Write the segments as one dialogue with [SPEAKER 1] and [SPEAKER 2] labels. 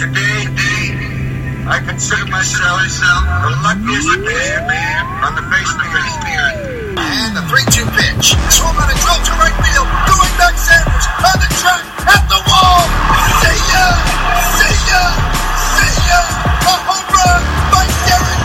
[SPEAKER 1] Today, I consider myself the luckiest man on the face of the earth. And the 3-2 pitch. Swung on a drill to right field. Going back Sanders on the track at the wall. See ya! See ya! See ya! A home run by Derek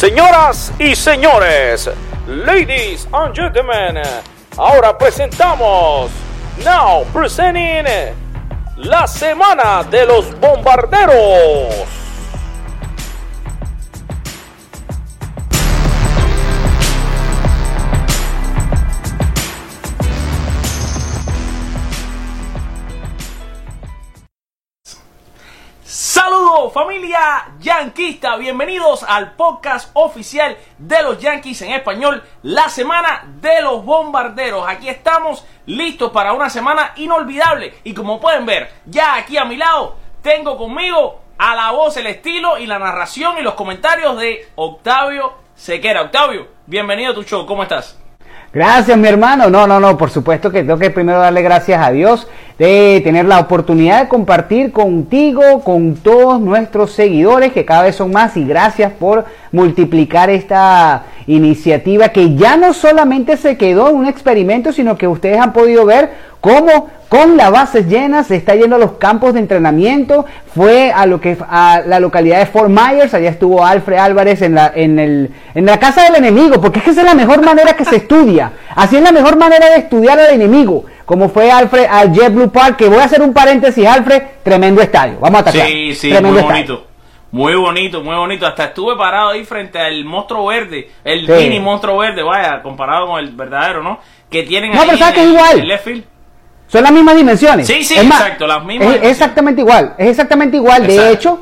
[SPEAKER 2] Señoras y señores, ladies and gentlemen, ahora presentamos, now presenting, la semana de los bombarderos. Familia yanquista, bienvenidos al podcast oficial de los Yankees en español, la semana de los bombarderos. Aquí estamos listos para una semana inolvidable y como pueden ver, ya aquí a mi lado tengo conmigo a la voz, el estilo y la narración y los comentarios de Octavio Sequera. Octavio, bienvenido a tu show, ¿cómo estás?
[SPEAKER 3] Gracias, mi hermano. No, no, no, por supuesto que tengo que primero darle gracias a Dios de tener la oportunidad de compartir contigo, con todos nuestros seguidores, que cada vez son más, y gracias por multiplicar esta iniciativa que ya no solamente se quedó en un experimento, sino que ustedes han podido ver cómo con las bases llenas se está yendo a los campos de entrenamiento, fue a lo que a la localidad de Fort Myers, allá estuvo Alfred Álvarez en la, en el, en la casa del enemigo, porque es que esa es la mejor manera que se estudia, así es la mejor manera de estudiar al enemigo, como fue Alfred al JetBlue Park, que voy a hacer un paréntesis, Alfred, tremendo estadio, vamos a atacar.
[SPEAKER 2] Sí, sí,
[SPEAKER 3] tremendo
[SPEAKER 2] muy
[SPEAKER 3] estadio.
[SPEAKER 2] bonito. Muy bonito, muy bonito. Hasta estuve parado ahí frente al monstruo verde, el
[SPEAKER 3] Sí.
[SPEAKER 2] mini monstruo verde, vaya, comparado con el verdadero, ¿no? Que tienen
[SPEAKER 3] No,
[SPEAKER 2] ahí
[SPEAKER 3] pero ¿sabes
[SPEAKER 2] en
[SPEAKER 3] que es
[SPEAKER 2] el-
[SPEAKER 3] igual?
[SPEAKER 2] el.
[SPEAKER 3] Son las mismas dimensiones.
[SPEAKER 2] Sí, sí,
[SPEAKER 3] Es más,
[SPEAKER 2] exacto, las mismas
[SPEAKER 3] Es exactamente igual. Es exactamente igual. De hecho,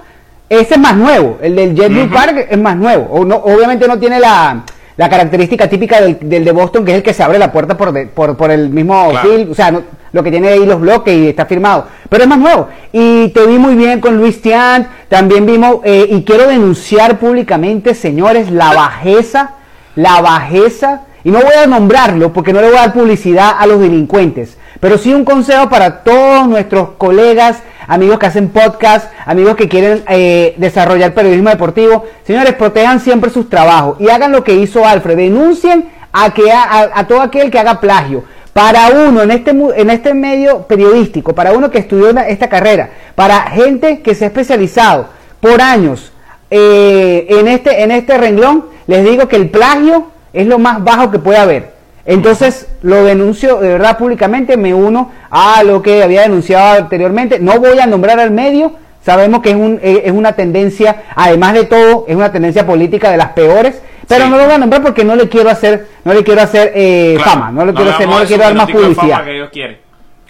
[SPEAKER 3] ese es más nuevo. El del JetBlue
[SPEAKER 2] Ujú.
[SPEAKER 3] Park es más nuevo. O no, obviamente no tiene la, la característica típica del, del de Boston, que es el que se abre la puerta por, de- por, por el mismo
[SPEAKER 2] Claro.
[SPEAKER 3] field. O sea, no- lo que tiene ahí los bloques y está firmado. Pero es más nuevo. Y te vi muy bien con Luis Tiant. También vimos, eh, y quiero denunciar públicamente, señores, la bajeza, la bajeza. Y no voy a nombrarlo porque no le voy a dar publicidad a los delincuentes. Pero sí un consejo para todos nuestros colegas, amigos que hacen podcast, amigos que quieren eh, desarrollar periodismo deportivo. Señores, protejan siempre sus trabajos y hagan lo que hizo Alfred. Denuncien a, que a, todo aquel que haga plagio. Para uno en este, en este medio periodístico, para uno que estudió esta carrera, para gente que se ha especializado por años eh, en, este, en este renglón, les digo que el plagio es lo más bajo que puede haber. Entonces lo denuncio de verdad públicamente, me uno a lo que había denunciado anteriormente. No voy a nombrar al medio, sabemos que es, un, eh, es una tendencia, además de todo, es una tendencia política de las peores, pero
[SPEAKER 2] Sí.
[SPEAKER 3] no lo voy a nombrar porque no le quiero hacer, no le quiero hacer eh,
[SPEAKER 2] Claro,
[SPEAKER 3] fama, no le quiero, hacer, no le quiero dar más publicidad.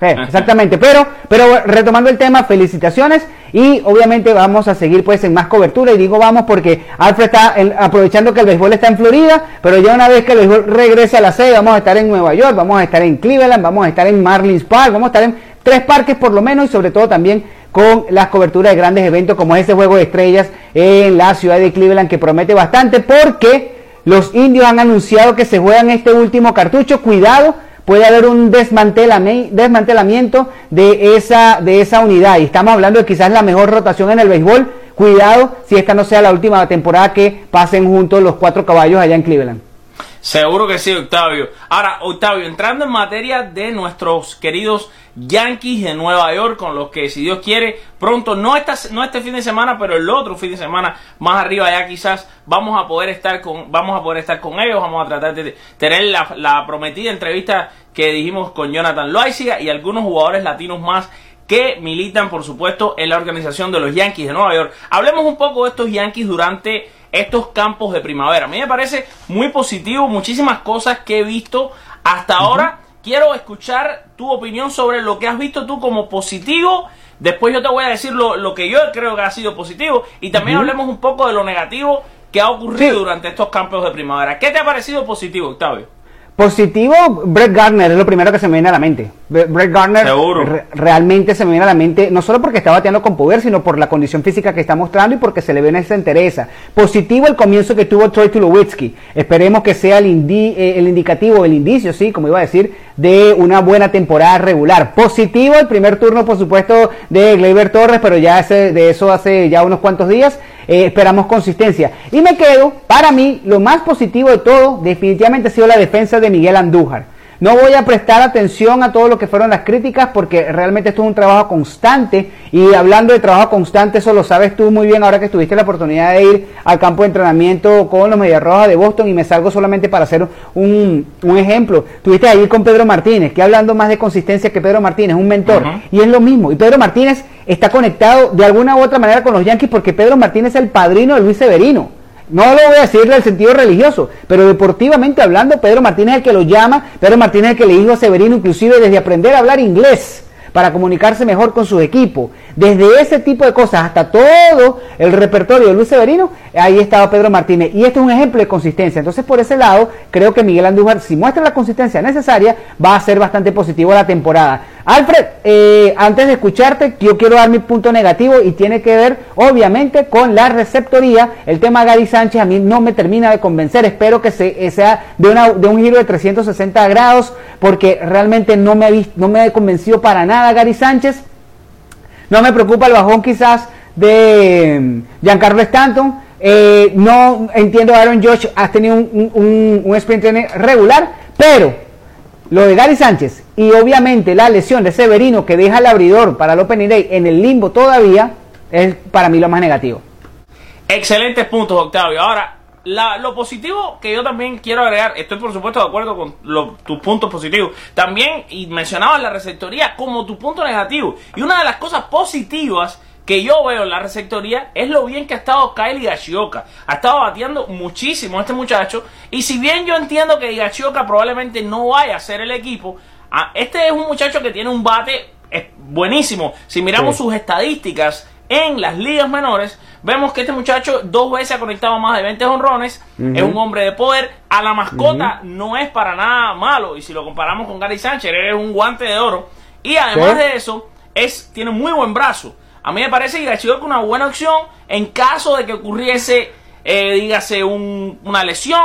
[SPEAKER 3] Eh, exactamente, pero, pero retomando el tema, felicitaciones y obviamente vamos a seguir pues en más cobertura y digo vamos porque Alfred está en- aprovechando que el béisbol está en Florida, pero ya una vez que el béisbol regrese a la sede vamos a estar en Nueva York, vamos a estar en Cleveland, vamos a estar en Marlins Park, vamos a estar en tres parques por lo menos y sobre todo también con las coberturas de grandes eventos como ese juego de estrellas en la ciudad de Cleveland que promete bastante porque los indios han anunciado que se juegan este último cartucho, cuidado puede haber un desmantelamiento de esa unidad. Y estamos hablando de quizás la mejor rotación en el béisbol. Cuidado si esta no sea la última temporada que pasen juntos los cuatro caballos allá en Cleveland.
[SPEAKER 2] Seguro que sí, Octavio. Ahora, Octavio, entrando en materia de nuestros queridos Yankees de Nueva York, con los que, si Dios quiere, pronto, no, esta, no este fin de semana, pero el otro fin de semana, más arriba ya quizás, vamos a poder estar con, vamos a poder estar con ellos, vamos a tratar de tener la, prometida entrevista que dijimos con Jonathan Loaiziga y algunos jugadores latinos más que militan, por supuesto, en la organización de los Yankees de Nueva York. Hablemos un poco de estos Yankees durante estos campos de primavera. A mí me parece muy positivo, muchísimas cosas que he visto hasta ahora. Quiero escuchar tu opinión sobre lo que has visto tú como positivo. Después yo te voy a decir lo, lo que yo creo que ha sido positivo. Y también hablemos un poco de lo negativo que ha ocurrido
[SPEAKER 3] Sí.
[SPEAKER 2] durante estos campos de primavera. ¿Qué te ha parecido positivo, Octavio?
[SPEAKER 3] Positivo, Brett Gardner es lo primero que se me viene a la mente. Brett Gardner
[SPEAKER 2] Seguro.
[SPEAKER 3] re- realmente se me viene a la mente, no solo porque está bateando con poder, sino por la condición física que está mostrando y porque se le ve en esa entereza. Positivo el comienzo que tuvo Troy Tulowitzki. Esperemos que sea el, indi- eh, el indicativo, el indicio, sí, como iba a decir, de una buena temporada regular. Positivo el primer turno, por supuesto, de Gleyber Torres, pero ya ese- de eso hace ya unos cuantos días. Eh, esperamos consistencia. Y me quedo, para mí, lo más positivo de todo, definitivamente ha sido la defensa de Miguel Andújar. No voy a prestar atención a todo lo que fueron las críticas porque realmente esto es un trabajo constante y hablando de trabajo constante, eso lo sabes tú muy bien ahora que tuviste la oportunidad de ir al campo de entrenamiento con los Medias Rojas de Boston y me salgo solamente para hacer un, un ejemplo. Tuviste ahí con Pedro Martínez, que hablando más de consistencia que Pedro Martínez, un mentor, y es lo mismo. Y Pedro Martínez está conectado de alguna u otra manera con los Yankees porque Pedro Martínez es el padrino de Luis Severino. No lo voy a decir del sentido religioso, pero deportivamente hablando, Pedro Martínez es el que lo llama, Pedro Martínez es el que le dijo a Severino inclusive desde aprender a hablar inglés para comunicarse mejor con su equipo. Desde ese tipo de cosas hasta todo el repertorio de Luis Severino, ahí estaba Pedro Martínez. Y este es un ejemplo de consistencia. Entonces, por ese lado, creo que Miguel Andújar, si muestra la consistencia necesaria, va a ser bastante positivo la temporada. Alfred, eh, antes de escucharte, yo quiero dar mi punto negativo y tiene que ver, obviamente, con la receptoría. El tema Gary Sánchez a mí no me termina de convencer. Espero que eh, sea de, un giro de 360 grados, porque realmente no me, ha no me ha convencido para nada Gary Sánchez. No me preocupa el bajón quizás de mm, Giancarlo Stanton. Eh, no entiendo Aaron Josh, has tenido un, un, sprint regular, pero lo de Gary Sánchez y obviamente la lesión de Severino que deja el abridor para el Opening Day en el limbo todavía es para mí lo más negativo.
[SPEAKER 2] Excelentes puntos, Octavio. Ahora, la- lo positivo que yo también quiero agregar, estoy por supuesto de acuerdo con lo- tus puntos positivos. También, y mencionabas la receptoría como tu punto negativo. Y una de las cosas positivas que yo veo en la receptoría es lo bien que ha estado Kyle Gashioka. Ha estado bateando muchísimo este muchacho. Y si bien yo entiendo que Gashioka probablemente no vaya a ser el equipo, este es un muchacho que tiene un bate buenísimo. Si miramos
[SPEAKER 3] Sí.
[SPEAKER 2] sus estadísticas en las ligas menores, vemos que este muchacho dos veces ha conectado más de 20 honrones, es un hombre de poder, a la mascota no es para nada malo, y si lo comparamos con Gary Sánchez, él es un guante de oro, y además de eso, es, tiene muy buen brazo. A mí me parece que es una buena opción en caso de que ocurriese, eh, dígase, un- una lesión,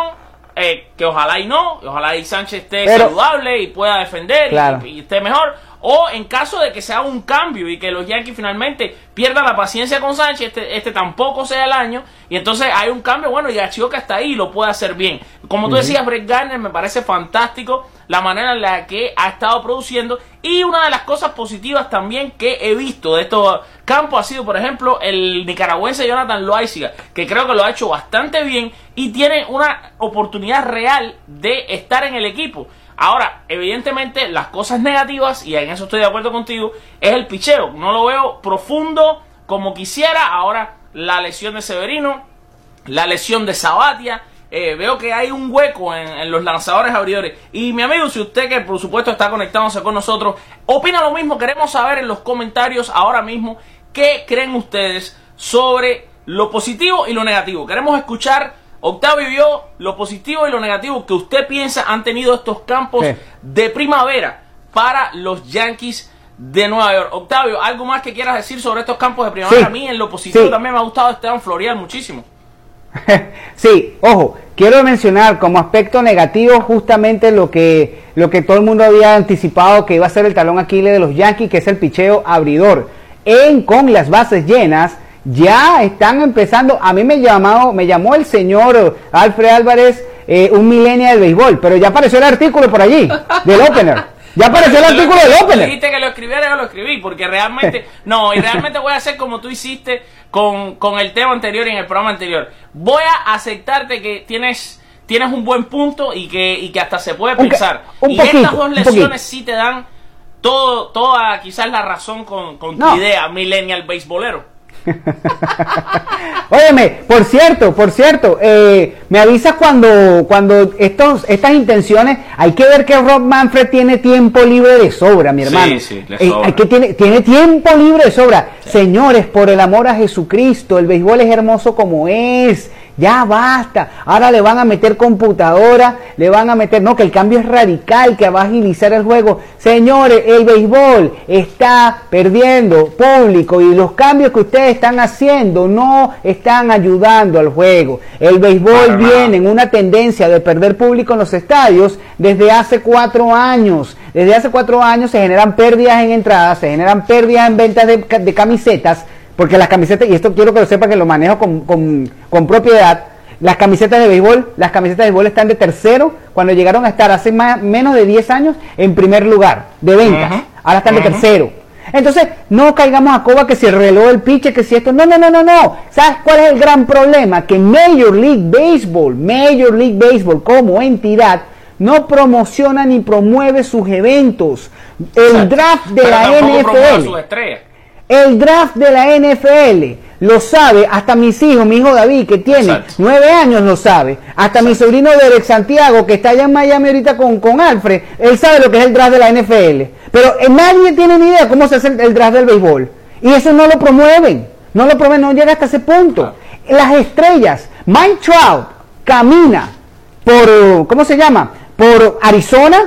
[SPEAKER 2] eh, que ojalá y no, ojalá y Sánchez esté
[SPEAKER 3] Pero-
[SPEAKER 2] saludable y pueda defender y, esté mejor. O en caso de que se haga un cambio y que los Yankees finalmente pierdan la paciencia con Sánchez, este, este tampoco sea el año, y entonces hay un cambio, bueno, y Gachioca está ahí y lo puede hacer bien. Como tú decías, Brett Garner me parece fantástico la manera en la que ha estado produciendo, y una de las cosas positivas también que he visto de estos campos ha sido, por ejemplo, el nicaragüense Jonathan Loaiziga, que creo que lo ha hecho bastante bien y tiene una oportunidad real de estar en el equipo. Ahora, evidentemente, las cosas negativas, y en eso estoy de acuerdo contigo, es el picheo. No lo veo profundo como quisiera. Ahora, la lesión de Severino, la lesión de Sabatia. eh, veo que hay un hueco en, en los lanzadores abridores. Y mi amigo, si usted que por supuesto está conectándose con nosotros, opina lo mismo, queremos saber en los comentarios ahora mismo qué creen ustedes sobre lo positivo y lo negativo. Queremos escuchar, Octavio yo, lo positivo y lo negativo que usted piensa han tenido estos campos
[SPEAKER 3] Sí.
[SPEAKER 2] de primavera para los Yankees de Nueva York. Octavio, ¿algo más que quieras decir sobre estos campos de primavera?
[SPEAKER 3] Sí.
[SPEAKER 2] A mí en lo positivo
[SPEAKER 3] Sí.
[SPEAKER 2] también me ha gustado Esteban Florial muchísimo.
[SPEAKER 3] sí, ojo, quiero mencionar como aspecto negativo justamente lo que, lo que todo el mundo había anticipado que iba a ser el talón Aquiles de los Yankees, que es el picheo abridor. En con las bases llenas, ya están empezando, a mí me llamado, me llamó el señor Alfred Álvarez eh, un milenio del béisbol, pero ya apareció el artículo por allí, del opener. Ya apareció el artículo del opener.
[SPEAKER 2] Dijiste que lo escribiera, yo lo escribí, porque realmente, no, y realmente voy a hacer como tú hiciste con, con el tema anterior y en el programa anterior. Voy a aceptarte que tienes, tienes un buen punto y que, y que hasta se puede pensar.
[SPEAKER 3] un
[SPEAKER 2] y
[SPEAKER 3] poquito,
[SPEAKER 2] estas dos lesiones sí te dan todo, toda quizás la razón con, con tu
[SPEAKER 3] No.
[SPEAKER 2] idea, millennial beisbolero.
[SPEAKER 3] Óyeme, por cierto, por cierto, eh, me avisas cuando, cuando estos, estas intenciones, hay que ver que Rob Manfred tiene tiempo libre de sobra, mi
[SPEAKER 2] Sí,
[SPEAKER 3] hermano.
[SPEAKER 2] sí, le
[SPEAKER 3] Eh,
[SPEAKER 2] sobra.
[SPEAKER 3] hay que tiene, tiene tiempo libre de sobra. Señores, por el amor a Jesucristo, el béisbol es hermoso como es. Ya basta. Ahora le van a meter computadora, le van a meter, no, que el cambio es radical, que va a agilizar el juego. Señores, el béisbol está perdiendo público y los cambios que ustedes están haciendo no están ayudando al juego. El béisbol viene en una tendencia de perder público en los estadios desde hace cuatro años. Desde hace cuatro años se generan pérdidas en entradas, se generan pérdidas en ventas de, de camisetas porque las camisetas, y esto quiero que lo sepa que lo manejo con, con, propiedad, las camisetas de béisbol, las camisetas de béisbol están de tercero cuando llegaron a estar hace más, menos de 10 años en primer lugar de ventas. Ahora están de tercero. Entonces, no caigamos a coba que si el reloj el piche, que si esto. No, no, no, no, no. ¿Sabes cuál es el gran problema? Que Major League Baseball, Major League Baseball como entidad, no promociona ni promueve sus eventos. El draft de la NFL. El draft de la NFL lo sabe, hasta mis hijos, mi hijo David, que tiene nueve años, lo sabe. Hasta mi sobrino Derek Santiago, que está allá en Miami ahorita con, con Alfred, él sabe lo que es el draft de la NFL. Pero eh, nadie tiene ni idea cómo se hace el, draft del béisbol. Y eso no lo promueven. No lo promueven, no llega hasta ese punto. Las estrellas, Mike Trout camina por, ¿cómo se llama? Por Arizona.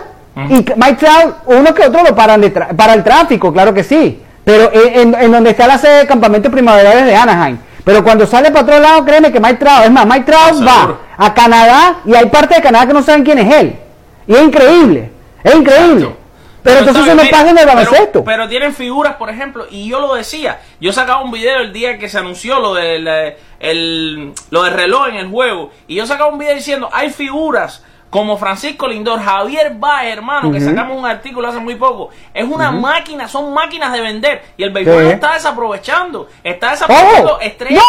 [SPEAKER 3] Y Mike Trout, uno que otro lo paran de para el tráfico, claro que sí. Pero en, donde está la sede de campamentos primaverales de Anaheim. Pero cuando sale para otro lado, créeme que Mike Trout, es más, Mike Trout va a Canadá y hay parte de Canadá que no saben quién es él. Y es increíble, es increíble. Pero, entonces se nos pasa en el baloncesto.
[SPEAKER 2] Pero, tienen figuras, por ejemplo, y yo lo decía, yo sacaba un video el día que se anunció lo del, el, lo del reloj en el juego, y yo sacaba un video diciendo, hay figuras como Francisco Lindor, Javier Baez, hermano, que sacamos un artículo hace muy poco, es una máquina, son máquinas de vender. Y el béisbol está desaprovechando, está desaprovechando oh, estrellas,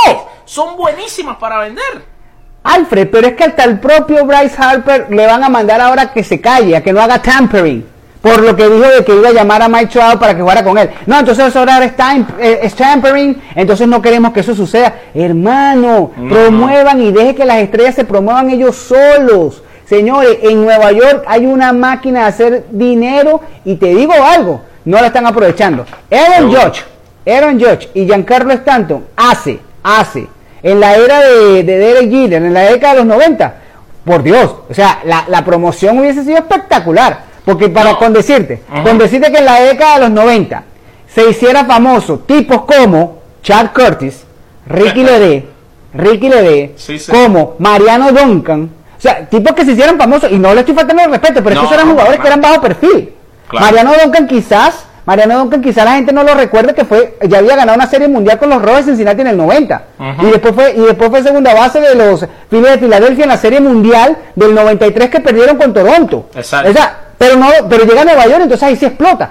[SPEAKER 2] son buenísimas para vender.
[SPEAKER 3] Alfred, pero es que hasta el propio Bryce Harper le van a mandar ahora que se calle, que no haga tampering. Por lo que dijo de que iba a llamar a Mike Trout para que jugara con él. No, entonces ahora es, eh, es tampering, entonces no queremos que eso suceda. Hermano, promuevan y deje que las estrellas se promuevan ellos solos. Señores, en Nueva York hay una máquina de hacer dinero y te digo algo, no la están aprovechando. Aaron Judge, Aaron Judge y Giancarlo Stanton hace, hace, en la era de, Derek Jeter, en la década de los 90, por Dios, o sea, la, promoción hubiese sido espectacular. Porque para con decirte, con decirte que en la década de los 90 se hiciera famoso tipos como Chad Curtis, Ricky Lede, Ricky Lede, como Mariano Duncan, sea, tipos que se hicieron famosos, y no le estoy faltando el respeto, pero estos eran jugadores que eran bajo perfil. Mariano Duncan quizás, Mariano Duncan quizás la gente no lo recuerde que fue, ya había ganado una serie mundial con los Rojos de Cincinnati en el 90. Y después fue, y después fue segunda base de los Phillies de Filadelfia en la serie mundial del 93 que perdieron con Toronto. Exacto. O sea, pero no, pero llega a Nueva York, entonces ahí se explota.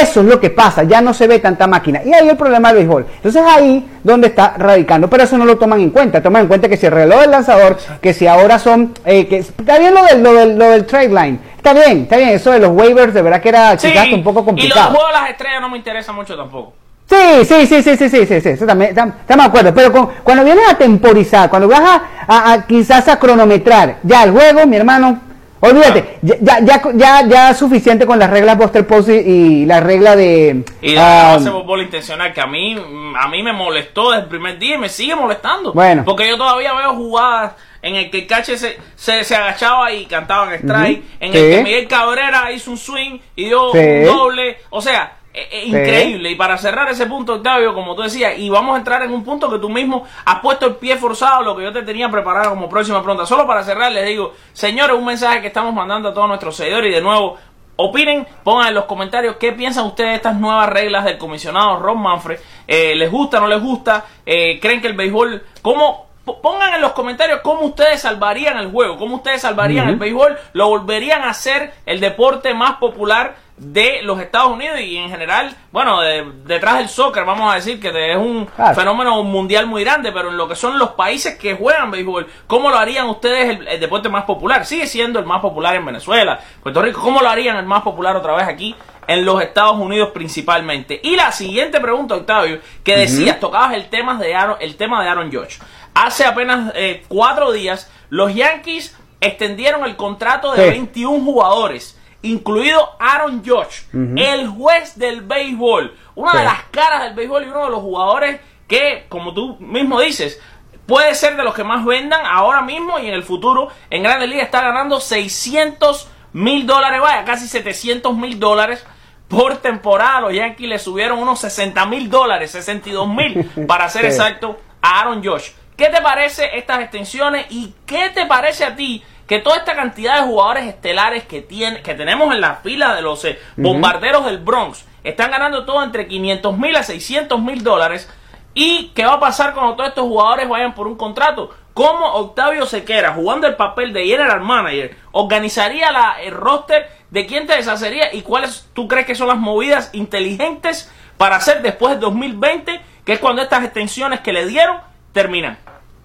[SPEAKER 3] Eso es lo que pasa, ya no se ve tanta máquina. Y ahí el problema del béisbol. Entonces ahí donde está radicando, pero eso no lo toman en cuenta. Toman en cuenta que si el reloj del lanzador, que si ahora son, eh, que está bien lo del, lo del, lo del trade line, está bien, está bien, eso de los waivers de verdad que era
[SPEAKER 2] sí, un poco complicado. Y los juegos de las estrellas no me interesa mucho tampoco.
[SPEAKER 3] Sí, sí, sí, sí, sí, sí, sí, sí, también, estamos de acuerdo. Pero cuando vienes a temporizar, cuando vas a, a, quizás a cronometrar ya el juego, mi hermano, Olvídate, ya, ya, ya, ya, suficiente con las reglas Buster Posey y la regla de.
[SPEAKER 2] Y la base intencional, que a mí, a mí me molestó desde el primer día y me sigue molestando. Bueno. Porque yo todavía veo jugadas en el que el cache se, se, agachaba y cantaba en strike, en el que Miguel Cabrera hizo un swing y dio un doble. O sea, es eh, eh, increíble. Y para cerrar ese punto, Octavio, como tú decías, y vamos a entrar en un punto que tú mismo has puesto el pie forzado, lo que yo te tenía preparado como próxima pregunta. Solo para cerrar, les digo, señores, un mensaje que estamos mandando a todos nuestros seguidores y de nuevo, opinen, pongan en los comentarios qué piensan ustedes de estas nuevas reglas del comisionado Ron Manfred. Eh, ¿Les gusta, no les gusta? ¿Creen que el béisbol, cómo pongan en los comentarios cómo ustedes salvarían el juego, cómo ustedes salvarían el béisbol, lo volverían a ser el deporte más popular de los Estados Unidos y en general, bueno, detrás del soccer, vamos a decir que es un fenómeno mundial muy grande, pero en lo que son los países que juegan béisbol, ¿cómo lo harían ustedes el, deporte más popular? Sigue siendo el más popular en Venezuela, Puerto Rico, ¿cómo lo harían el más popular otra vez aquí? En los Estados Unidos principalmente. Y la siguiente pregunta, Octavio, que decías, tocabas el tema de Aaron, el tema de Aaron George. Hace apenas eh, cuatro días, los Yankees extendieron el contrato de 21 jugadores incluido Aaron Judge, el juez del béisbol, una de las caras del béisbol y uno de los jugadores que, como tú mismo dices, puede ser de los que más vendan ahora mismo y en el futuro. En Grandes Ligas está ganando 600 mil dólares, vaya, casi 700 mil dólares por temporada. Los Yankees le subieron unos 60 mil dólares, 62 mil para ser
[SPEAKER 3] Sí.
[SPEAKER 2] exacto, a Aaron Josh. ¿Qué te parece estas extensiones y qué te parece a ti que toda esta cantidad de jugadores estelares que, tiene, que tenemos en la fila de los eh, bombarderos del Bronx están ganando todo entre 500 mil a 600 mil dólares? ¿Y qué va a pasar cuando todos estos jugadores vayan por un contrato? ¿Cómo Octavio Sequera, jugando el papel de general manager, organizaría la, el roster de quién te deshacería y cuáles tú crees que son las movidas inteligentes para hacer después del 2020, que es cuando estas extensiones que le dieron terminan?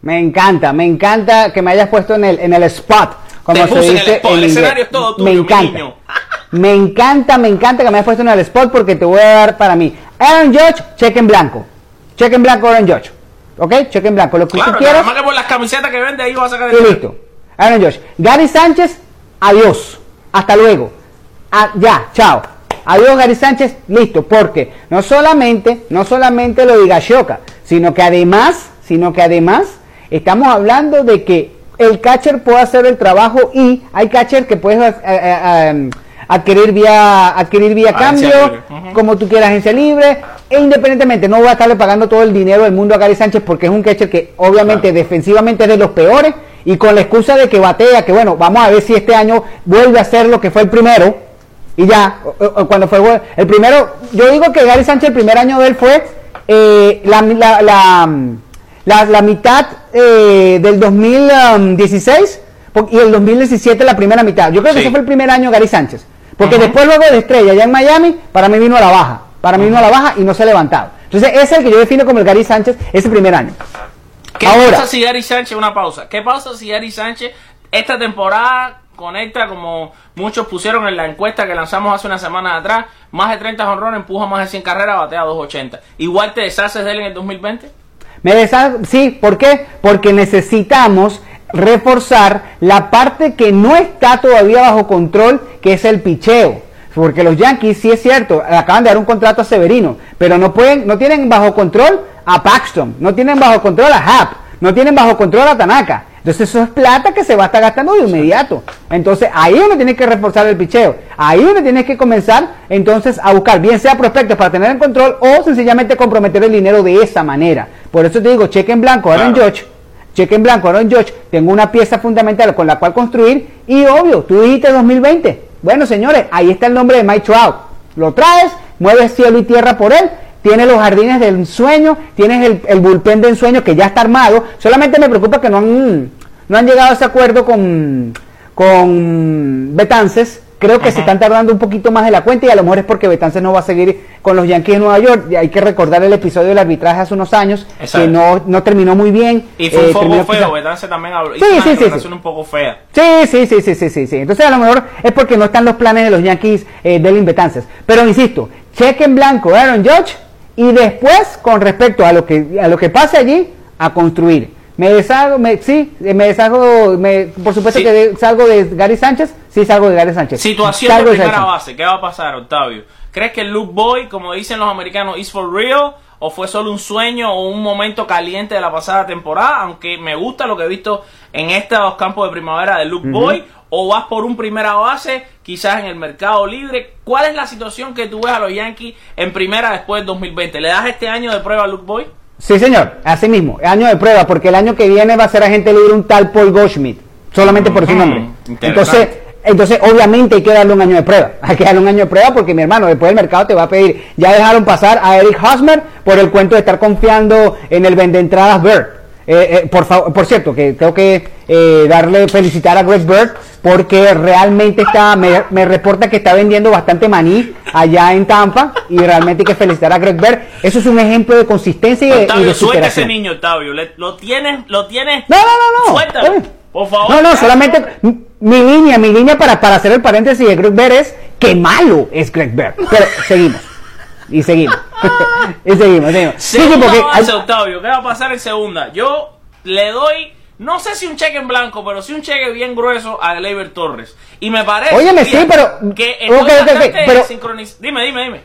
[SPEAKER 3] Me encanta, me encanta que me hayas puesto en el, en el spot. Como
[SPEAKER 2] Te
[SPEAKER 3] se
[SPEAKER 2] puse en el
[SPEAKER 3] dice
[SPEAKER 2] el escenario es todo tuyo,
[SPEAKER 3] Me
[SPEAKER 2] mi
[SPEAKER 3] encanta.
[SPEAKER 2] niño.
[SPEAKER 3] Me encanta, me encanta que me hayas puesto en el spot porque te voy a dar para mí. Aaron Judge, cheque en blanco. Cheque en blanco Aaron Judge. ¿Ok? Cheque en blanco. Lo que
[SPEAKER 2] Claro,
[SPEAKER 3] tú
[SPEAKER 2] nada
[SPEAKER 3] quieras.
[SPEAKER 2] más que por las camisetas que vende ahí va a sacar
[SPEAKER 3] Y
[SPEAKER 2] el
[SPEAKER 3] listo. Aaron Josh. Gary Sánchez, adiós. Hasta luego. Ah, ya, chao. Adiós Gary Sánchez, listo. Porque no solamente, no solamente lo diga Shoka, sino que además, sino que además estamos hablando de que el catcher puede hacer el trabajo y hay catcher que puedes eh, eh, eh, adquirir vía adquirir vía cambio, como tú quieras, agencia libre, e independientemente, no voy a estarle pagando todo el dinero del mundo a Gary Sánchez porque es un catcher que obviamente
[SPEAKER 2] Claro.
[SPEAKER 3] defensivamente es de los peores y con la excusa de que batea, que bueno, vamos a ver si este año vuelve a ser lo que fue el primero y ya, cuando fue el primero, yo digo que Gary Sánchez el primer año de él fue eh, la, la, la, la- la mitad eh, del 2016 po- y el 2017 la primera mitad. Yo creo que ese fue el primer año Gary Sánchez. Porque después luego de Estrella, allá en Miami, para mí vino a la baja. Para mí vino a la baja y no se ha levantado. Entonces ese es el que yo defino como el Gary Sánchez ese primer año.
[SPEAKER 2] ¿Qué
[SPEAKER 3] Ahora.
[SPEAKER 2] pasa si Gary Sánchez, una pausa, qué pasa si Gary Sánchez esta temporada conecta como muchos pusieron en la encuesta que lanzamos hace una semana atrás, más de 30 honrones, empuja más de 100 carreras, batea 280. Igual te deshaces de él en el 2020?
[SPEAKER 3] Me sí, ¿por qué? Porque necesitamos reforzar la parte que no está todavía bajo control, que es el picheo. Porque los Yankees, sí es cierto, acaban de dar un contrato a Severino, pero no pueden, no tienen bajo control a Paxton, no tienen bajo control a Happ, no tienen bajo control a Tanaka. Entonces eso es plata que se va a estar gastando de inmediato. Entonces ahí uno tiene que reforzar el picheo. Ahí uno tiene que comenzar entonces a buscar, bien sea prospectos para tener en control o sencillamente comprometer el dinero de esa manera. Por eso te digo, cheque en blanco, Aaron
[SPEAKER 2] Claro.
[SPEAKER 3] Judge, cheque en blanco, Aaron Judge, tengo una pieza fundamental con la cual construir y obvio, tú dijiste 2020. Bueno, señores, ahí está el nombre de Mike Trout. Lo traes, mueves cielo y tierra por él, tienes los jardines del ensueño, tienes el, el bullpen de ensueño que ya está armado. Solamente me preocupa que no han, no han llegado a ese acuerdo con, con Betances. Creo que se están tardando un poquito más de la cuenta y a lo mejor es porque Betances no va a seguir con los Yankees de Nueva York. Y hay que recordar el episodio del arbitraje hace unos años
[SPEAKER 2] Exacto.
[SPEAKER 3] que no, no terminó muy bien.
[SPEAKER 2] Y fue un
[SPEAKER 3] eh,
[SPEAKER 2] poco feo,
[SPEAKER 3] quizás-
[SPEAKER 2] Betance también habló,
[SPEAKER 3] Sí,
[SPEAKER 2] hizo una
[SPEAKER 3] sí, sí, sí.
[SPEAKER 2] un poco fea.
[SPEAKER 3] Sí, sí, sí, sí, sí, sí, sí. Entonces a lo mejor es porque no están los planes de los Yankees eh, del Betances. Pero insisto, cheque en blanco Aaron Judge y después con respecto a lo que a lo que pase allí a construir. Me deshago, me, sí, eh, me deshago, me, por supuesto
[SPEAKER 2] Sí.
[SPEAKER 3] que salgo de Gary Sánchez, sí salgo de Gary Sánchez.
[SPEAKER 2] Situación
[SPEAKER 3] Salgo
[SPEAKER 2] de primera base, ¿qué va a pasar, Octavio? ¿Crees que el Luke Boy, como dicen los americanos, is for real? ¿O fue solo un sueño o un momento caliente de la pasada temporada? Aunque me gusta lo que he visto en estos campos de primavera de Luke Boy. ¿O vas por un primera base, quizás en el mercado libre? ¿Cuál es la situación que tú ves a los Yankees en primera después del 2020? ¿Le das este año de prueba a Luke Boy?
[SPEAKER 3] Sí, señor, así mismo, año de prueba, porque el año que viene va a ser agente libre un tal Paul Goldschmidt, solamente por su nombre. Entonces, entonces, obviamente hay que darle un año de prueba. Hay que darle un año de prueba porque mi hermano, después el mercado te va a pedir. Ya dejaron pasar a Eric Hosmer por el cuento de estar confiando en el vende entradas Bird. Eh, eh, por favor, por cierto, que tengo que eh, darle felicitar a Greg Bird porque realmente está, me, me reporta que está vendiendo bastante maní allá en Tampa y realmente hay que felicitar a Greg Bird. Eso es un ejemplo de consistencia y de, y
[SPEAKER 2] Octavio,
[SPEAKER 3] de
[SPEAKER 2] suelta ese
[SPEAKER 3] superación.
[SPEAKER 2] niño, Octavio. Le- lo tienes, lo tienes.
[SPEAKER 3] No, no, no, no.
[SPEAKER 2] Suéltalo, por favor.
[SPEAKER 3] No, no, solamente mi línea, mi línea para, para hacer el paréntesis de Greg Bear es que malo es Greg Bear. Pero seguimos. Y seguimos. y seguimos, seguimos. Sí, sí,
[SPEAKER 2] base,
[SPEAKER 3] hay-
[SPEAKER 2] Octavio, ¿qué va a pasar en segunda? Yo le doy, no sé si un cheque en blanco, pero sí un cheque bien grueso a Gleyber Torres. Y me parece
[SPEAKER 3] Óyeme, sí, pero-
[SPEAKER 2] que estoy
[SPEAKER 3] ok, ok, ok,
[SPEAKER 2] bastante
[SPEAKER 3] pero-
[SPEAKER 2] sincroniz- Dime, dime, dime.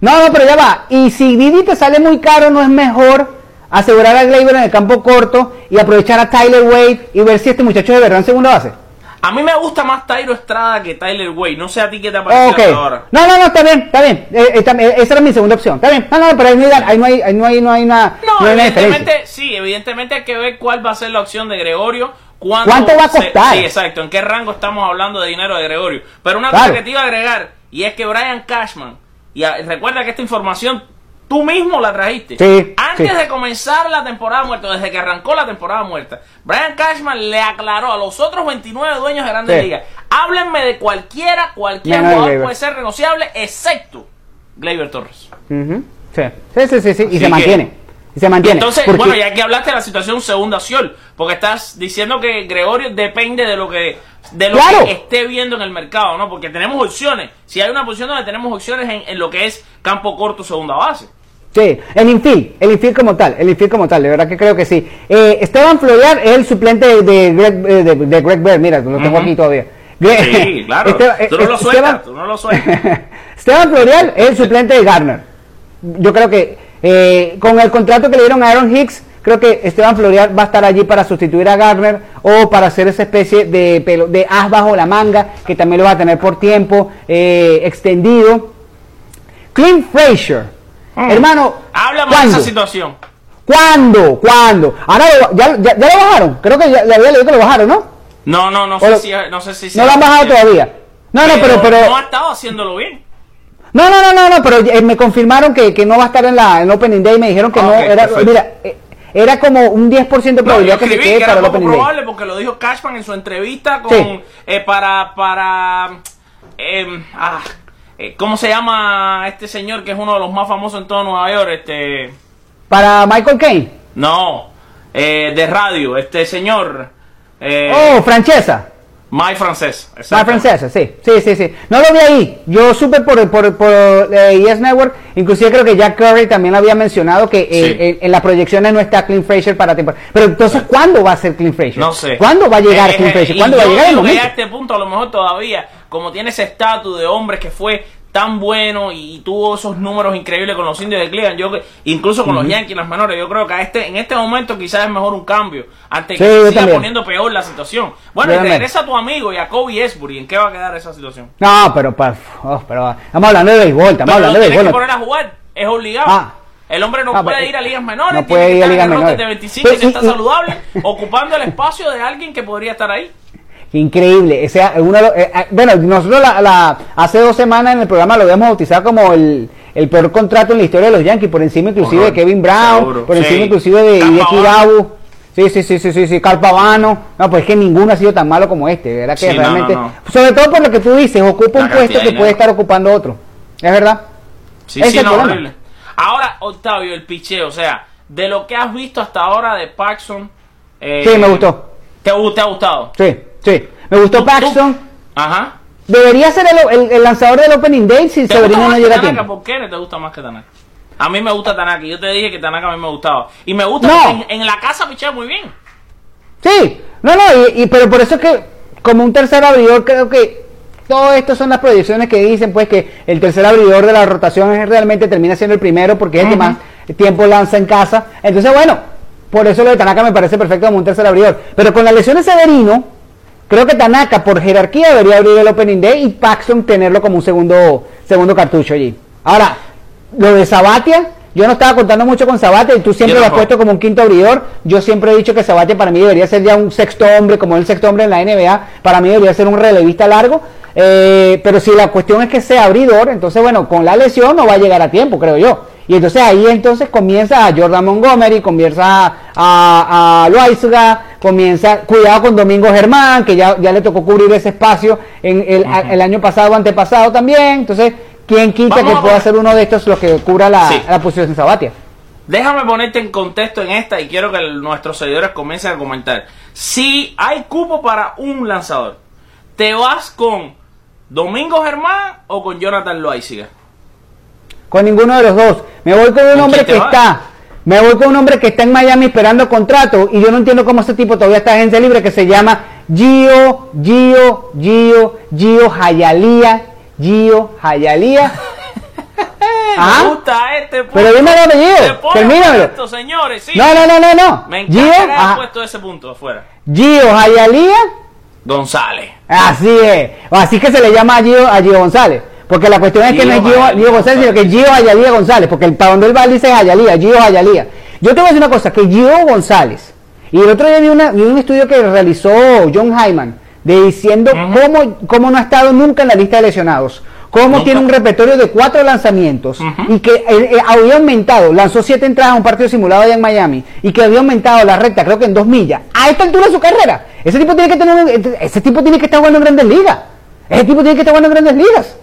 [SPEAKER 3] No, no, pero ya va. Y si Didi te sale muy caro, ¿no es mejor asegurar a Gleyber en el campo corto y aprovechar a Tyler Wade y ver si este muchacho de verdad en segunda base.
[SPEAKER 2] A mí me gusta más Tyro Estrada que Tyler Wade. No sé a ti qué te ha parecido
[SPEAKER 3] Ok.
[SPEAKER 2] hasta ahora.
[SPEAKER 3] No, no, no, está bien, está bien. Eh, eh, está- eh, esa era mi segunda opción. Está bien. No, no, pero ahí no hay, ahí no hay, ahí no hay, no hay una,
[SPEAKER 2] No,
[SPEAKER 3] no hay una diferencia.
[SPEAKER 2] evidentemente, sí, evidentemente hay que ver cuál va a ser la opción de Gregorio. cuánto
[SPEAKER 3] ¿Cuánto va a
[SPEAKER 2] se-
[SPEAKER 3] costar?
[SPEAKER 2] sí, exacto. ¿En qué rango estamos hablando de dinero de Gregorio? Pero una
[SPEAKER 3] Claro.
[SPEAKER 2] cosa que te iba a agregar, y es que Brian Cashman, y a- recuerda que esta información tú mismo la trajiste.
[SPEAKER 3] Sí,
[SPEAKER 2] Antes
[SPEAKER 3] sí.
[SPEAKER 2] de comenzar la temporada muerta, desde que arrancó la temporada muerta, Brian Cashman le aclaró a los otros 29 dueños de Grandes
[SPEAKER 3] Sí.
[SPEAKER 2] Ligas, háblenme de cualquiera, cualquier
[SPEAKER 3] Menos
[SPEAKER 2] jugador puede ser negociable, excepto Gleyber Torres.
[SPEAKER 3] Ujú. Sí, sí, sí, sí, sí, y
[SPEAKER 2] Así
[SPEAKER 3] se
[SPEAKER 2] que-
[SPEAKER 3] mantiene. Y se mantiene.
[SPEAKER 2] Entonces,
[SPEAKER 3] Porque-
[SPEAKER 2] bueno, ya que hablaste de la situación segunda opción, porque estás diciendo que Gregorio depende de lo que de lo
[SPEAKER 3] Claro.
[SPEAKER 2] que esté viendo en el mercado, ¿no? Porque tenemos opciones. Si hay una posición donde tenemos opciones en, en lo que es campo corto, segunda base.
[SPEAKER 3] Sí, el infield, el infield como tal, el infield como tal, de verdad que creo que sí. Eh, Esteban Florian es el suplente de, de Greg, eh, de, de Greg Bear, mira, lo tengo aquí todavía.
[SPEAKER 2] Sí, claro.
[SPEAKER 3] Este-
[SPEAKER 2] tú no lo
[SPEAKER 3] eh,
[SPEAKER 2] sueltas,
[SPEAKER 3] Esteban-
[SPEAKER 2] tú no lo sueltas.
[SPEAKER 3] Esteban Florial es el suplente de Garner. Yo creo que eh, con el contrato que le dieron a Aaron Hicks, creo que Esteban Florial va a estar allí para sustituir a Garner o para hacer esa especie de pelo, de as bajo la manga, que también lo va a tener por tiempo eh, extendido. Clint Frazier,
[SPEAKER 2] Mm.
[SPEAKER 3] hermano,
[SPEAKER 2] Háblame de
[SPEAKER 3] ¿cuándo?
[SPEAKER 2] esa situación.
[SPEAKER 3] ¿Cuándo? ¿Cuándo? Ahora lo- ya, ya, ya lo bajaron. Creo que ya le había leído que lo bajaron, ¿no?
[SPEAKER 2] No, no, no
[SPEAKER 3] O
[SPEAKER 2] sé
[SPEAKER 3] lo-
[SPEAKER 2] si no sé si
[SPEAKER 3] No lo han bajado todavía. No, no, pero, pero,
[SPEAKER 2] no ha estado haciéndolo bien.
[SPEAKER 3] no, no, no, no, no, pero eh, me confirmaron que, que no va a estar en la en Opening Day. Me dijeron que
[SPEAKER 2] Ah,
[SPEAKER 3] no
[SPEAKER 2] ok,
[SPEAKER 3] era,
[SPEAKER 2] perfecto.
[SPEAKER 3] mira, eh, era como un 10% de
[SPEAKER 2] No,
[SPEAKER 3] probabilidad que se quede
[SPEAKER 2] que
[SPEAKER 3] para el Opening Day.
[SPEAKER 2] probable porque lo dijo Cashman en su entrevista con
[SPEAKER 3] Sí.
[SPEAKER 2] eh, para para em, ah, eh, ¿cómo se llama este señor que es uno de los más famosos en todo Nueva York? Este
[SPEAKER 3] Para Michael Caine.
[SPEAKER 2] no, eh, de radio, este señor eh,
[SPEAKER 3] Oh, Francesa.
[SPEAKER 2] Mike Francés.
[SPEAKER 3] La
[SPEAKER 2] exacto.
[SPEAKER 3] francesa, sí, sí, sí, sí. No lo vi ahí. Yo supe por, por, por eh, Yes Network, inclusive creo que Jack Curry también había mencionado que eh,
[SPEAKER 2] Sí.
[SPEAKER 3] en, en las proyecciones no está Clint Frazier para temporada. Pero entonces, ¿cuándo va a ser Clint Frazier?
[SPEAKER 2] No sé.
[SPEAKER 3] ¿Cuándo va a llegar
[SPEAKER 2] Eh,
[SPEAKER 3] Clint Frazier?
[SPEAKER 2] y
[SPEAKER 3] ¿Cuándo va a llegar el momento?
[SPEAKER 2] a este punto, a lo mejor todavía, como tiene ese estatus de hombre que fue tan bueno y tuvo esos números increíbles con los indios de Cleveland, yo que- incluso con los Yankees, las menores, yo creo que a este, en este momento quizás es mejor un cambio, antes que
[SPEAKER 3] Sí,
[SPEAKER 2] se
[SPEAKER 3] yo
[SPEAKER 2] siga poniendo peor la situación. Bueno, y regresa a tu amigo Jacoby Esbury, ¿en qué va a quedar esa situación?
[SPEAKER 3] No, pero, pa- oh, pero estamos hablando de béisbol, estamos hablando de
[SPEAKER 2] tienes que
[SPEAKER 3] béisbol.
[SPEAKER 2] poner a jugar, es obligado.
[SPEAKER 3] Ah.
[SPEAKER 2] El hombre no
[SPEAKER 3] Ah,
[SPEAKER 2] puede
[SPEAKER 3] pero-
[SPEAKER 2] ir a ligas menores,
[SPEAKER 3] no
[SPEAKER 2] tiene
[SPEAKER 3] puede
[SPEAKER 2] que
[SPEAKER 3] ir a ligas menores.
[SPEAKER 2] de 25
[SPEAKER 3] Pero
[SPEAKER 2] que
[SPEAKER 3] y-
[SPEAKER 2] está
[SPEAKER 3] y-
[SPEAKER 2] saludable, ocupando el espacio de alguien que podría estar ahí.
[SPEAKER 3] Increíble. O sea, uno eh, eh, bueno, nosotros la, la- hace dos semanas en el programa lo habíamos bautizado como el, el peor contrato en la historia de los Yankees, por encima inclusive de Kevin Brown,
[SPEAKER 2] Seguro.
[SPEAKER 3] por encima
[SPEAKER 2] Sí.
[SPEAKER 3] inclusive de Hideki. Irabu. Sí, sí, sí, sí, sí, sí, Carl Pavano. No, pues es que ninguno ha sido tan malo como este, ¿verdad? Que
[SPEAKER 2] Sí,
[SPEAKER 3] realmente,
[SPEAKER 2] no, no.
[SPEAKER 3] sobre todo por lo que tú dices, ocupa
[SPEAKER 2] La
[SPEAKER 3] un puesto que puede estar ocupando otro. ¿Es verdad?
[SPEAKER 2] Sí, sí,
[SPEAKER 3] es el
[SPEAKER 2] no, horrible. Ahora, Octavio, el picheo, o sea, de lo que has visto hasta ahora de Paxson. eh,
[SPEAKER 3] Sí, me gustó.
[SPEAKER 2] ¿Te, te ha gustado?
[SPEAKER 3] Sí, sí. Me gustó Paxton.
[SPEAKER 2] Ajá.
[SPEAKER 3] Debería ser el, el- el lanzador del Opening Day si
[SPEAKER 2] ¿Te gusta
[SPEAKER 3] Severino no llega a tiempo.
[SPEAKER 2] ¿Por qué no te gusta más que Tanaka? A mí me gusta Tanaka. Yo te dije que Tanaka a mí me gustaba. Y me gusta
[SPEAKER 3] No.
[SPEAKER 2] en, en la casa pichea muy bien.
[SPEAKER 3] Sí, no, no, y, y- pero por eso es que como un tercer abridor creo que todo esto son las proyecciones que dicen pues que el tercer abridor de la rotación es realmente termina siendo el primero porque es el que más tiempo lanza en casa. Entonces bueno, por eso lo de Tanaka me parece perfecto como un tercer abridor. Pero con la lesión de Severino, creo que Tanaka por jerarquía debería abrir el Opening Day y Paxton tenerlo como un segundo, segundo cartucho allí. Ahora, lo de Sabatia, yo no estaba contando mucho con Sabatia y tú siempre lo has puesto como un quinto abridor. Yo siempre he dicho que Sabatia para mí debería ser ya un sexto hombre, como el sexto hombre en la NBA. Para mí debería ser un relevista largo. Eh, pero si la cuestión es que sea abridor, entonces bueno, con la lesión no va a llegar a tiempo, creo yo. Y entonces ahí entonces comienza a Jordan Montgomery, comienza a, a, comienza, cuidado con Domingo Germán, que ya, ya le tocó cubrir ese espacio en el, a- el año pasado, antepasado también. Entonces, ¿quién quita
[SPEAKER 2] Vamos
[SPEAKER 3] que pueda ser uno de estos los que cubra la,
[SPEAKER 2] Sí.
[SPEAKER 3] la posición de Sabatia?
[SPEAKER 2] Déjame ponerte en contexto en esta y quiero que el- nuestros seguidores comiencen a comentar. Si hay cupo para un lanzador, ¿te vas con Domingo Germán o con Jonathan Loaiziga?
[SPEAKER 3] Con ninguno de los dos. Me voy con un
[SPEAKER 2] ¿Con
[SPEAKER 3] hombre que
[SPEAKER 2] vas?
[SPEAKER 3] está. Me voy con un hombre que está en Miami esperando contrato y yo no entiendo cómo ese tipo todavía está en agencia libre que se llama Gio, Gio, Gio, Gio Hayalía, Gio Hayalía. Ah.
[SPEAKER 2] Me gusta este punto.
[SPEAKER 3] Pero dime el apellido, termínamelo.
[SPEAKER 2] esto, señores, sí.
[SPEAKER 3] No, no, no, no, no.
[SPEAKER 2] Me
[SPEAKER 3] Gio,
[SPEAKER 2] encanta puesto ese punto afuera.
[SPEAKER 3] Gio Jayalía,
[SPEAKER 2] González.
[SPEAKER 3] así es. Así que se le llama a Gio, a Gio González. Porque la cuestión es que no es Gio, González, sino que Gio Jayalía González. Porque el, para donde él va dice Jayalía, Gio Jayalía. Yo te voy a decir una cosa, que Gio González, y el otro día vi, una- vi un estudio que realizó John Hyman, de diciendo cómo, cómo no ha estado nunca en la lista de lesionados. Cómo tiene un repertorio de cuatro lanzamientos y que eh, eh, había aumentado, lanzó siete entradas a un partido simulado allá en Miami y que había aumentado la recta, creo que en dos millas, a esta altura de su carrera. Ese tipo tiene que tener ese tipo tiene que estar jugando en grandes ligas. Ese tipo tiene que estar jugando en grandes ligas.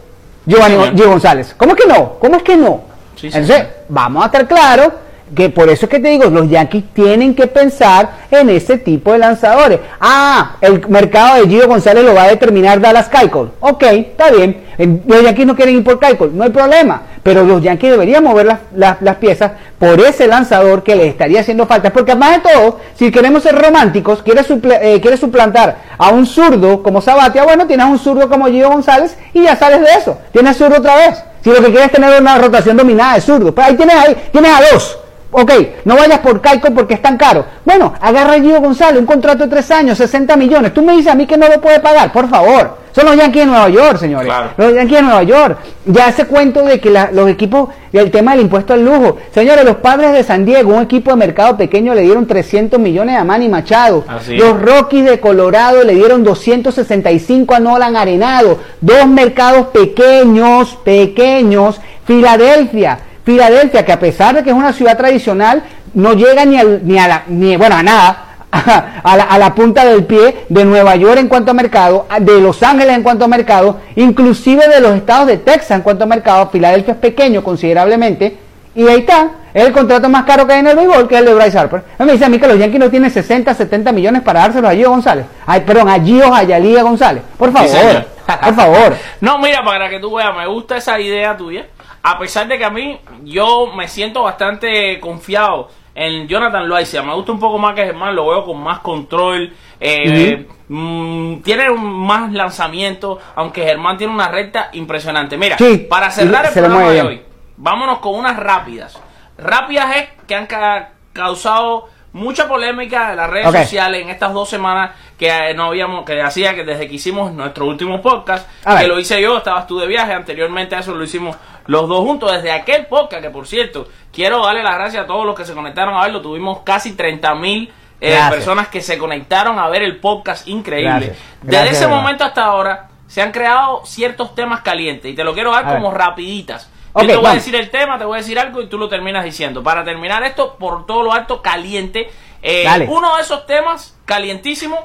[SPEAKER 3] Giovanni González. ¿Cómo es que no? ¿Cómo es que no?
[SPEAKER 2] Sí,
[SPEAKER 3] Entonces, vamos a estar claros que por eso es que te digo, los Yankees tienen que pensar en ese tipo de lanzadores. Ah, el mercado de Gio González lo va a determinar Dallas Keuchel. Ok, está bien. Eh, Los Yankees no quieren ir por Keuchel, no hay problema. Pero los Yankees deberían mover las, las- las piezas por ese lanzador que les estaría haciendo falta. Porque además de todo, si queremos ser románticos, quiere, suple- eh, suplantar a un zurdo como Sabatia, bueno, tienes un zurdo como Gio González y ya sales de eso. Tienes zurdo otra vez. Si lo que quieres es tener una rotación dominada de zurdo, pues ahí tienes ahí, tienes a dos. Ok, no vayas por Caico porque es tan caro. Bueno, agarra a Gio González, un contrato de tres años, 60 millones. Tú me dices a mí que no lo puede pagar, por favor. Son los Yankees de Nueva York, señores.
[SPEAKER 2] Claro.
[SPEAKER 3] Los Yankees de Nueva York. Ya ese cuento de que la- los equipos, el tema del impuesto al lujo. Señores, los padres de San Diego, un equipo de mercado pequeño, le dieron 300 millones a Manny Machado.
[SPEAKER 2] Así
[SPEAKER 3] los Rockies de Colorado le dieron 265 a Nolan Arenado. Dos mercados pequeños, pequeños. Filadelfia. Filadelfia, que a pesar de que es una ciudad tradicional, no llega ni, al- ni a la, ni, bueno, a nada, a la, a la punta del pie de Nueva York en cuanto a mercado, de Los Ángeles en cuanto a mercado, inclusive de los estados de Texas en cuanto a mercado. Filadelfia es pequeño considerablemente, y ahí está, es el contrato más caro que hay en el béisbol, que es el de Bryce Harper. Me dice a mí que los Yankees no tienen 60, 70 millones para dárselos a Gio González. Ay, perdón, a Gio Jayalía González. Por favor, por favor.
[SPEAKER 2] No, mira, para que tú veas, me gusta esa idea tuya. A pesar de que a mí, yo me siento bastante confiado en Jonathan Loaiza. Me gusta un poco más que Germán, lo veo con más control. eh, mm, tiene un- más lanzamiento, aunque Germán tiene una recta impresionante. Mira,
[SPEAKER 3] Sí,
[SPEAKER 2] para cerrar el programa de hoy, vámonos con unas rápidas. Rápidas es que han ca- causado mucha polémica en las redes sociales en estas dos semanas que eh, no habíamos, que hacía que desde que hicimos nuestro último podcast, que lo hice yo, estabas tú de viaje, anteriormente a eso lo hicimos los dos juntos, desde aquel podcast, que por cierto, quiero darle las gracias a todos los que se conectaron a verlo, tuvimos casi 30 mil
[SPEAKER 3] Gracias.
[SPEAKER 2] personas que se conectaron a ver el podcast, increíble.
[SPEAKER 3] Gracias.
[SPEAKER 2] Desde ese momento hasta ahora se han creado ciertos temas calientes y te lo quiero dar
[SPEAKER 3] A
[SPEAKER 2] como
[SPEAKER 3] ver.
[SPEAKER 2] rapiditas. Yo te voy a decir el tema, te voy a decir algo y tú lo terminas diciendo. Para terminar esto, por todo lo alto, caliente. eh, uno de esos temas calientísimos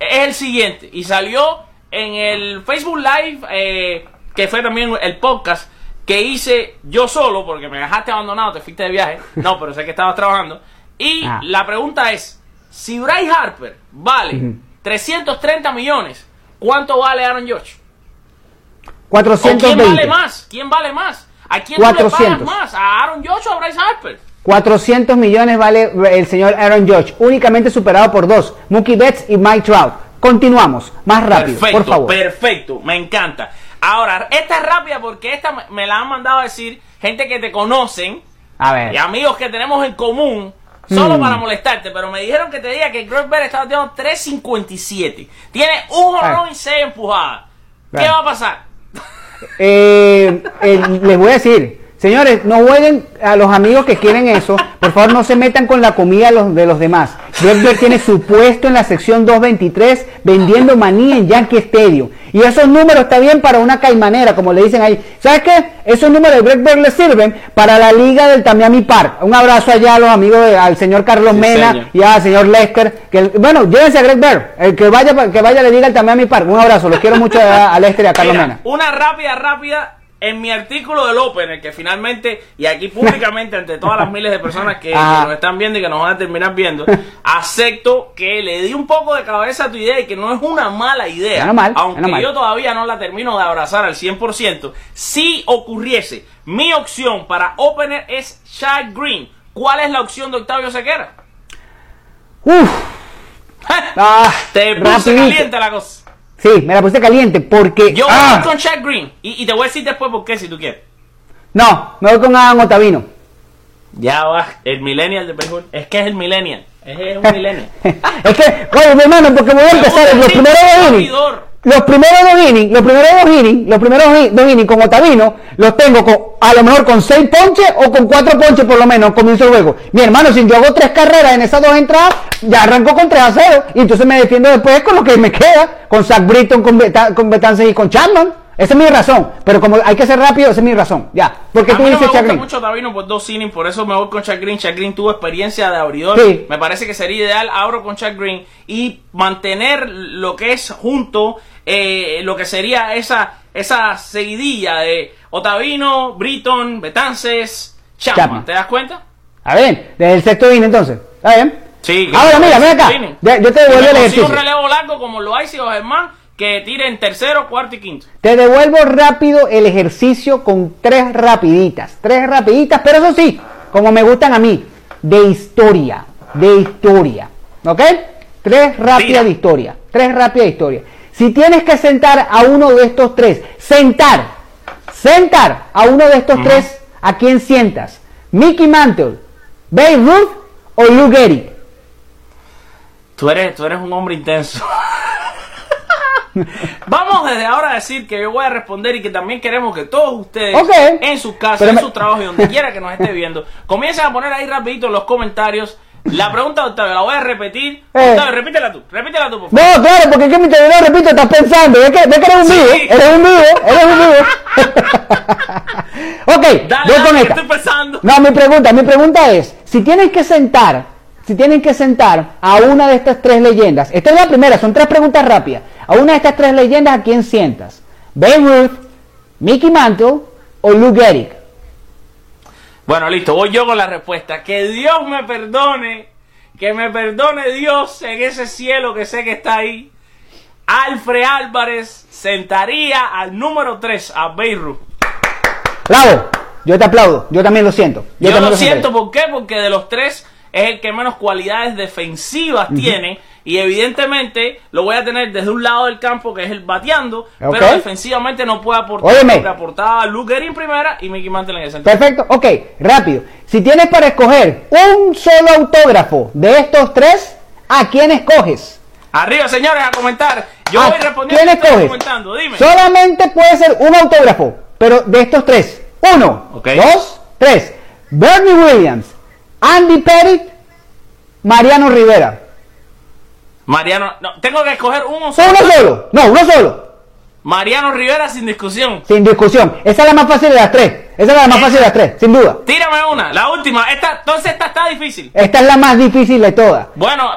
[SPEAKER 2] es el siguiente. Y salió en el Facebook Live, eh, que fue también el podcast que hice yo solo, porque me dejaste abandonado, te fuiste de viaje. No, pero sé que estabas trabajando. Y
[SPEAKER 3] Ah.
[SPEAKER 2] la pregunta es, si Bryce Harper vale
[SPEAKER 3] Ujú.
[SPEAKER 2] 330 millones, ¿cuánto vale Aaron? ¿O
[SPEAKER 3] 420.
[SPEAKER 2] quién vale más? ¿Quién vale más? ¿A quién tú le
[SPEAKER 3] 400.
[SPEAKER 2] pagas más? ¿A Aaron Judge o a Bryce Harper?
[SPEAKER 3] 400 millones vale el señor Aaron Judge, únicamente superado por dos, Mookie Betts y Mike Trout. Continuamos, más rápido,
[SPEAKER 2] perfecto,
[SPEAKER 3] por favor.
[SPEAKER 2] perfecto, me encanta. Ahora, esta es rápida porque esta me- la han mandado a decir gente que te conocen
[SPEAKER 3] A ver.
[SPEAKER 2] y amigos que tenemos en común. Solo
[SPEAKER 3] Mm.
[SPEAKER 2] para molestarte, pero me dijeron que te diga que Greg Bell está bateando 3.57. Tiene un jonrón
[SPEAKER 3] Ah.
[SPEAKER 2] y 6 empujadas. ¿Qué va a pasar?
[SPEAKER 3] Eh, eh, les voy a decir, señores, no jueguen a los amigos que quieren eso. Por favor, no se metan con la comida de los, de los demás. Greg Bird tiene su puesto en la sección 223 vendiendo maní en Yankee Stadium. Y esos números está bien para una caimanera, como le dicen ahí. ¿Sabes qué? Esos números de Greg Bird le sirven para la liga del Tamiami Park. Un abrazo allá a los amigos, de- al señor Carlos
[SPEAKER 2] Sí,
[SPEAKER 3] Mena
[SPEAKER 2] señor.
[SPEAKER 3] y al señor Lester. Que, bueno, llévense a Greg Bird. El que vaya, que vaya le diga al Tamiami Park. Un abrazo, los quiero mucho a, a Lester y a Carlos
[SPEAKER 2] Mira,
[SPEAKER 3] Mena.
[SPEAKER 2] Una rápida, rápida. En mi artículo del Open, que finalmente, y aquí públicamente ante todas las miles de personas que, nos están viendo y que nos van a terminar viendo, acepto que le di un poco de cabeza a tu idea y que no es una mala idea.
[SPEAKER 3] No mal,
[SPEAKER 2] aunque
[SPEAKER 3] no
[SPEAKER 2] yo todavía no la termino de abrazar al 100%. Si ocurriese, mi opción para Opener es Shaq Green. ¿Cuál es la opción de Octavio Sequera?
[SPEAKER 3] Uf. Ah,
[SPEAKER 2] Te puse
[SPEAKER 3] rapidito.
[SPEAKER 2] caliente la cosa.
[SPEAKER 3] Sí, me la puse caliente porque.
[SPEAKER 2] Yo voy
[SPEAKER 3] ah,
[SPEAKER 2] ir con Shaq Green. Y, y te voy a decir después por qué si tú quieres.
[SPEAKER 3] No, me voy con Adam Otavino.
[SPEAKER 2] Ya va, el millennial de béisbol. Es que es el millennial. Es, es un millennial.
[SPEAKER 3] es que, oye, mi hermano, porque voy a empezar los primeros dos. Los primeros dos innings, los primeros dos innings, los primeros dos innings con Otavino, los tengo con, a lo mejor con seis ponches o con cuatro ponches por lo menos, comienzo el juego. Mi hermano, si yo hago tres carreras en esas dos entradas, ya arranco con 3 a 0 y entonces me defiendo después con lo que me queda, con Zach Britton, con, Beta, con Betances y con Chapman. Esa es mi razón, pero como hay que ser rápido, esa es mi razón. Ya, porque tú
[SPEAKER 2] mí
[SPEAKER 3] dices
[SPEAKER 2] no me gusta mucho Davino por dos innings, por eso me voy con Chuck Green. Green tuvo experiencia de abridor.
[SPEAKER 3] Sí.
[SPEAKER 2] Me parece que sería ideal, abro con Chuck Green y mantener lo que es junto, eh, lo que sería esa, esa seguidilla de Otavino, Britton, Betances, Chapman.
[SPEAKER 3] Chapman.
[SPEAKER 2] ¿Te das cuenta?
[SPEAKER 3] A ver, desde el sexto inning entonces. ¿Está bien?
[SPEAKER 2] Sí.
[SPEAKER 3] Ahora mira, ven acá. yo te devuelvo el ejercicio.
[SPEAKER 2] un relevo largo como lo hay si o Germán que tire en tercero, cuarto y quinto.
[SPEAKER 3] Te devuelvo rápido el ejercicio con tres rapiditas. Tres rapiditas, pero eso sí, como me gustan a mí, de historia. De historia. ¿Ok? Tres rápidas
[SPEAKER 2] Tira.
[SPEAKER 3] de historia. Tres rápidas de historia. Si tienes que sentar a uno de estos tres, sentar, sentar a uno de estos tres, ¿a quién sientas? ¿Mickey Mantle, Babe Ruth o Lou Gehrig?
[SPEAKER 2] Tú eres, tú eres un hombre intenso. Vamos desde ahora a decir que yo voy a responder y que también queremos que todos ustedes en sus casas,
[SPEAKER 3] Pero
[SPEAKER 2] en
[SPEAKER 3] me-
[SPEAKER 2] sus trabajos y donde quiera que nos esté viendo, comiencen a poner ahí rapidito en los comentarios la pregunta Octavio. La voy a repetir.
[SPEAKER 3] Eh.
[SPEAKER 2] Octavio, repítela tú. Repítela tú, por favor.
[SPEAKER 3] No, claro, porque es que mi teléfono, repito, estás pensando. Es que, que eres un
[SPEAKER 2] Sí.
[SPEAKER 3] vivo, eres un vivo, eres un vivo. ok,
[SPEAKER 2] Dale,
[SPEAKER 3] voy con esta.
[SPEAKER 2] estoy pensando.
[SPEAKER 3] No, mi pregunta, mi pregunta es, si tienen que sentar, si tienen que sentar a una de estas tres leyendas, esta es la primera, son tres preguntas rápidas, a una de estas tres leyendas, ¿a quién sientas? ¿Babe Ruth, Mickey Mantle o Lou Gehrig?
[SPEAKER 2] Bueno, listo, voy yo con la respuesta. Que Dios me perdone, que me perdone Dios en ese cielo que sé que está ahí. Alfred Álvarez sentaría al número 3 a Beirut.
[SPEAKER 3] Bravo, yo te aplaudo, yo también lo siento.
[SPEAKER 2] Yo, lo siento, ¿por qué? Porque de los tres es el que menos cualidades defensivas tiene. Y evidentemente lo voy a tener desde un lado del campo, que es el bateando. Pero defensivamente no puede aportar
[SPEAKER 3] Óyeme.
[SPEAKER 2] que aportaba Luke Gehrig en primera y Mickey Mantle en el centro.
[SPEAKER 3] Perfecto, ok, rápido. Si tienes para escoger un solo autógrafo de estos tres, ¿a quién escoges?
[SPEAKER 2] Arriba, señores, a comentar. Yo
[SPEAKER 3] ¿A
[SPEAKER 2] voy respondiendo
[SPEAKER 3] quién escoges?
[SPEAKER 2] comentando. Dime.
[SPEAKER 3] Solamente puede ser un autógrafo, pero de estos tres. Uno, dos, tres. Bernie Williams, Andy Pettit, Mariano Rivera.
[SPEAKER 2] Mariano, no, tengo que escoger uno solo.
[SPEAKER 3] Uno solo, no, uno solo.
[SPEAKER 2] Mariano Rivera sin discusión.
[SPEAKER 3] Sin discusión. Esa es la más fácil de las tres. Esa es la más fácil de las tres, sin duda.
[SPEAKER 2] Tírame una, la última. Esta, entonces esta está difícil.
[SPEAKER 3] Esta es la más difícil de todas.
[SPEAKER 2] Bueno,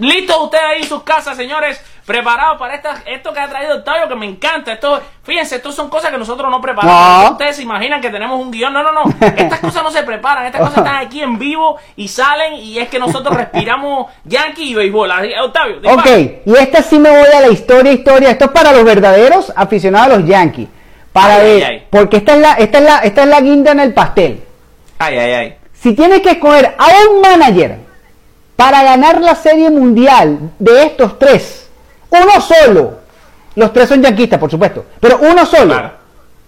[SPEAKER 2] listos ustedes ahí en sus casas, señores, preparados para esta, esto que ha traído Octavio, que me encanta. Esto, fíjense, esto son cosas que nosotros no preparamos.
[SPEAKER 3] No.
[SPEAKER 2] Ustedes se imaginan que tenemos un guion. No, no, no. Estas cosas no se preparan. Estas cosas están aquí en vivo y salen. Y es que nosotros respiramos yankee y béisbol. Octavio, dispara.
[SPEAKER 3] Ok, y esta sí me voy a la historia, historia. Esto es para los verdaderos aficionados a los Yankees. Para
[SPEAKER 2] Ay,
[SPEAKER 3] ver,
[SPEAKER 2] ay, ay.
[SPEAKER 3] porque esta es, la, esta, es la, esta es la guinda en el pastel.
[SPEAKER 2] Ay, ay, ay.
[SPEAKER 3] Si tienes que escoger a un manager para ganar la serie mundial de estos tres, uno solo, los tres son yanquistas, por supuesto, pero uno solo,
[SPEAKER 2] Claro.